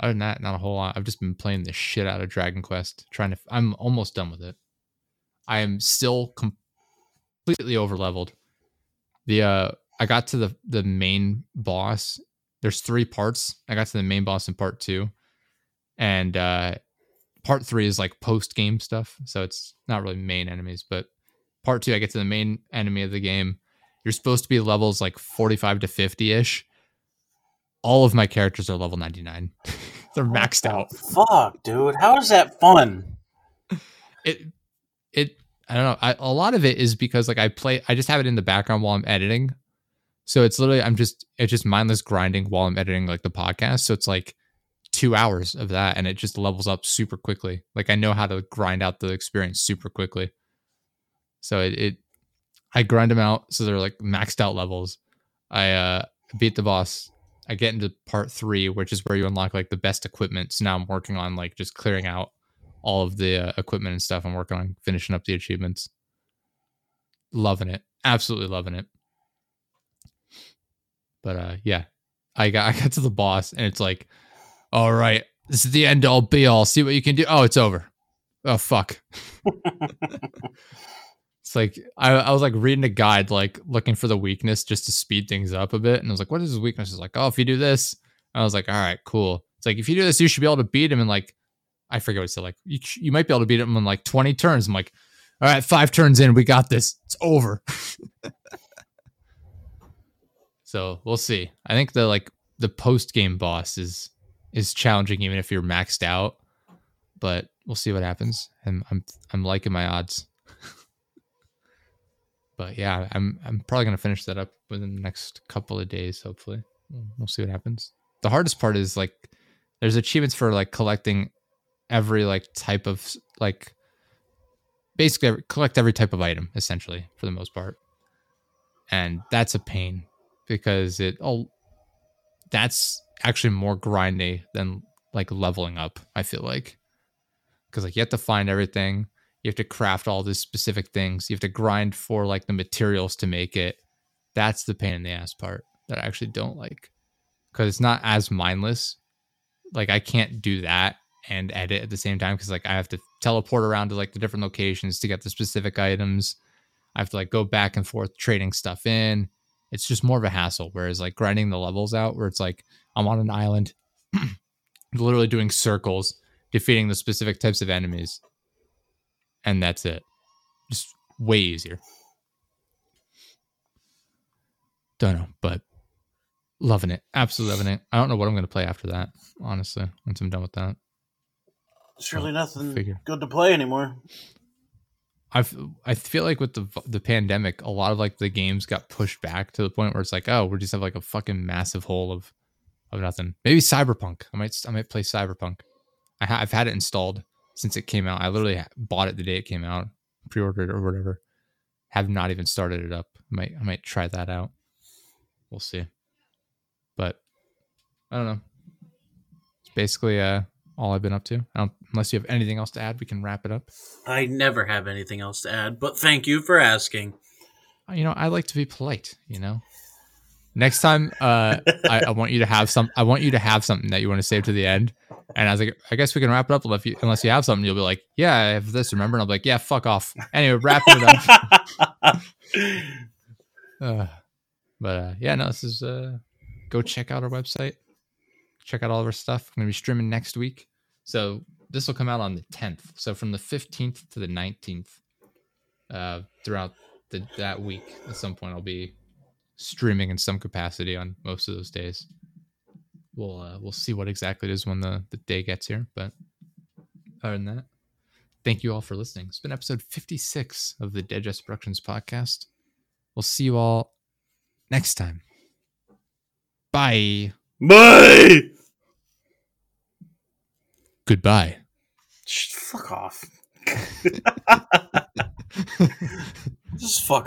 Other than that, not a whole lot. I've just been playing the shit out of Dragon Quest, trying to. I'm almost done with it. I am still completely over leveled. The uh, I got to the the main boss. There's three parts. I got to the main boss in part two, and uh, part three is like post game stuff. So it's not really main enemies, but part two, I get to the main enemy of the game. You're supposed to be levels like 45 to 50 ish. All of my characters are level 99. They're maxed out.
fuck, dude. How is that fun?
It, it, I don't know. I, a lot of it is because like I play, I just have it in the background while I'm editing. So it's literally, I'm just, it's just mindless grinding while I'm editing like the podcast. So it's like two hours of that and it just levels up super quickly. Like I know how to grind out the experience super quickly. So it, it I grind them out so they're like maxed out levels. I uh beat the boss. I get into part three, which is where you unlock like the best equipment. So now I'm working on like just clearing out all of the uh, equipment and stuff. I'm working on finishing up the achievements. Loving it, absolutely loving it. But uh, yeah, I got I got to the boss and it's like, all right, this is the end all be all. See what you can do. Oh, it's over. Oh fuck. It's like I, I was like reading a guide, like looking for the weakness just to speed things up a bit. And I was like, what is his weakness? It's like, oh, if you do this, I was like, all right, cool. It's like if you do this, you should be able to beat him in like I forget what it said. Like you, you might be able to beat him in like 20 turns. I'm like, all right, five turns in, we got this. It's over. so we'll see. I think the like the post game boss is is challenging even if you're maxed out. But we'll see what happens. And I'm I'm liking my odds. But yeah, I'm I'm probably gonna finish that up within the next couple of days. Hopefully, we'll, see what happens. The hardest part is like there's achievements for like collecting every like type of like basically every, collect every type of item essentially for the most part, and that's a pain because it all that's actually more grindy than like leveling up. I feel like because like you have to find everything, you have to craft all these specific things, you have to grind for like the materials to make it. That's the pain in the ass part that I actually don't like because it's not as mindless. Like I can't do that and edit at the same time because like I have to teleport around to like the different locations to get the specific items. I have to like go back and forth trading stuff in. It's just more of a hassle. Whereas like grinding the levels out, where it's like I'm on an island, literally doing circles, defeating the specific types of enemies, and that's it. Just way easier. Don't know, but loving it. Absolutely loving it. I don't know what I'm going to play after that, honestly, once I'm done with that.
There's really nothing
figure.
good to play anymore.
I I feel like with the the pandemic, a lot of like the games got pushed back to the point where it's like, oh, we just have like a fucking massive hole of of nothing. Maybe Cyberpunk. I might I might play Cyberpunk. I ha- I've had it installed since it came out. I literally bought it the day it came out, pre-ordered or whatever. Have not even started it up. I might I might try that out. We'll see. But I don't know. It's basically uh all I've been up to. unless you have anything else to add, we can wrap it up.
I never have anything else to add, but thank you for asking.
Uh, you know, I like to be polite. You know, next time, uh, I, I, want you to have some. I want you to have something that you want to save to the end. And I was like, I guess we can wrap it up. Unless you, unless you have something, you'll be like, Yeah, I have this. Remember? And I'll be like, Yeah, fuck off. Anyway, wrap it up. uh, but uh, yeah, no, this is. Uh, go check out our website check out all of our stuff. I'm going to be streaming next week. So this will come out on the 10th. So from the 15th to the 19th, uh, throughout the, that week, at some point, I'll be streaming in some capacity on most of those days. We'll uh, we'll see what exactly it is when the, the day gets here. But other than that, thank you all for listening. It's been episode 56 of the Dead Jess Productions podcast. We'll see you all next time. Bye.
Bye.
Goodbye.
Fuck off. Just fuck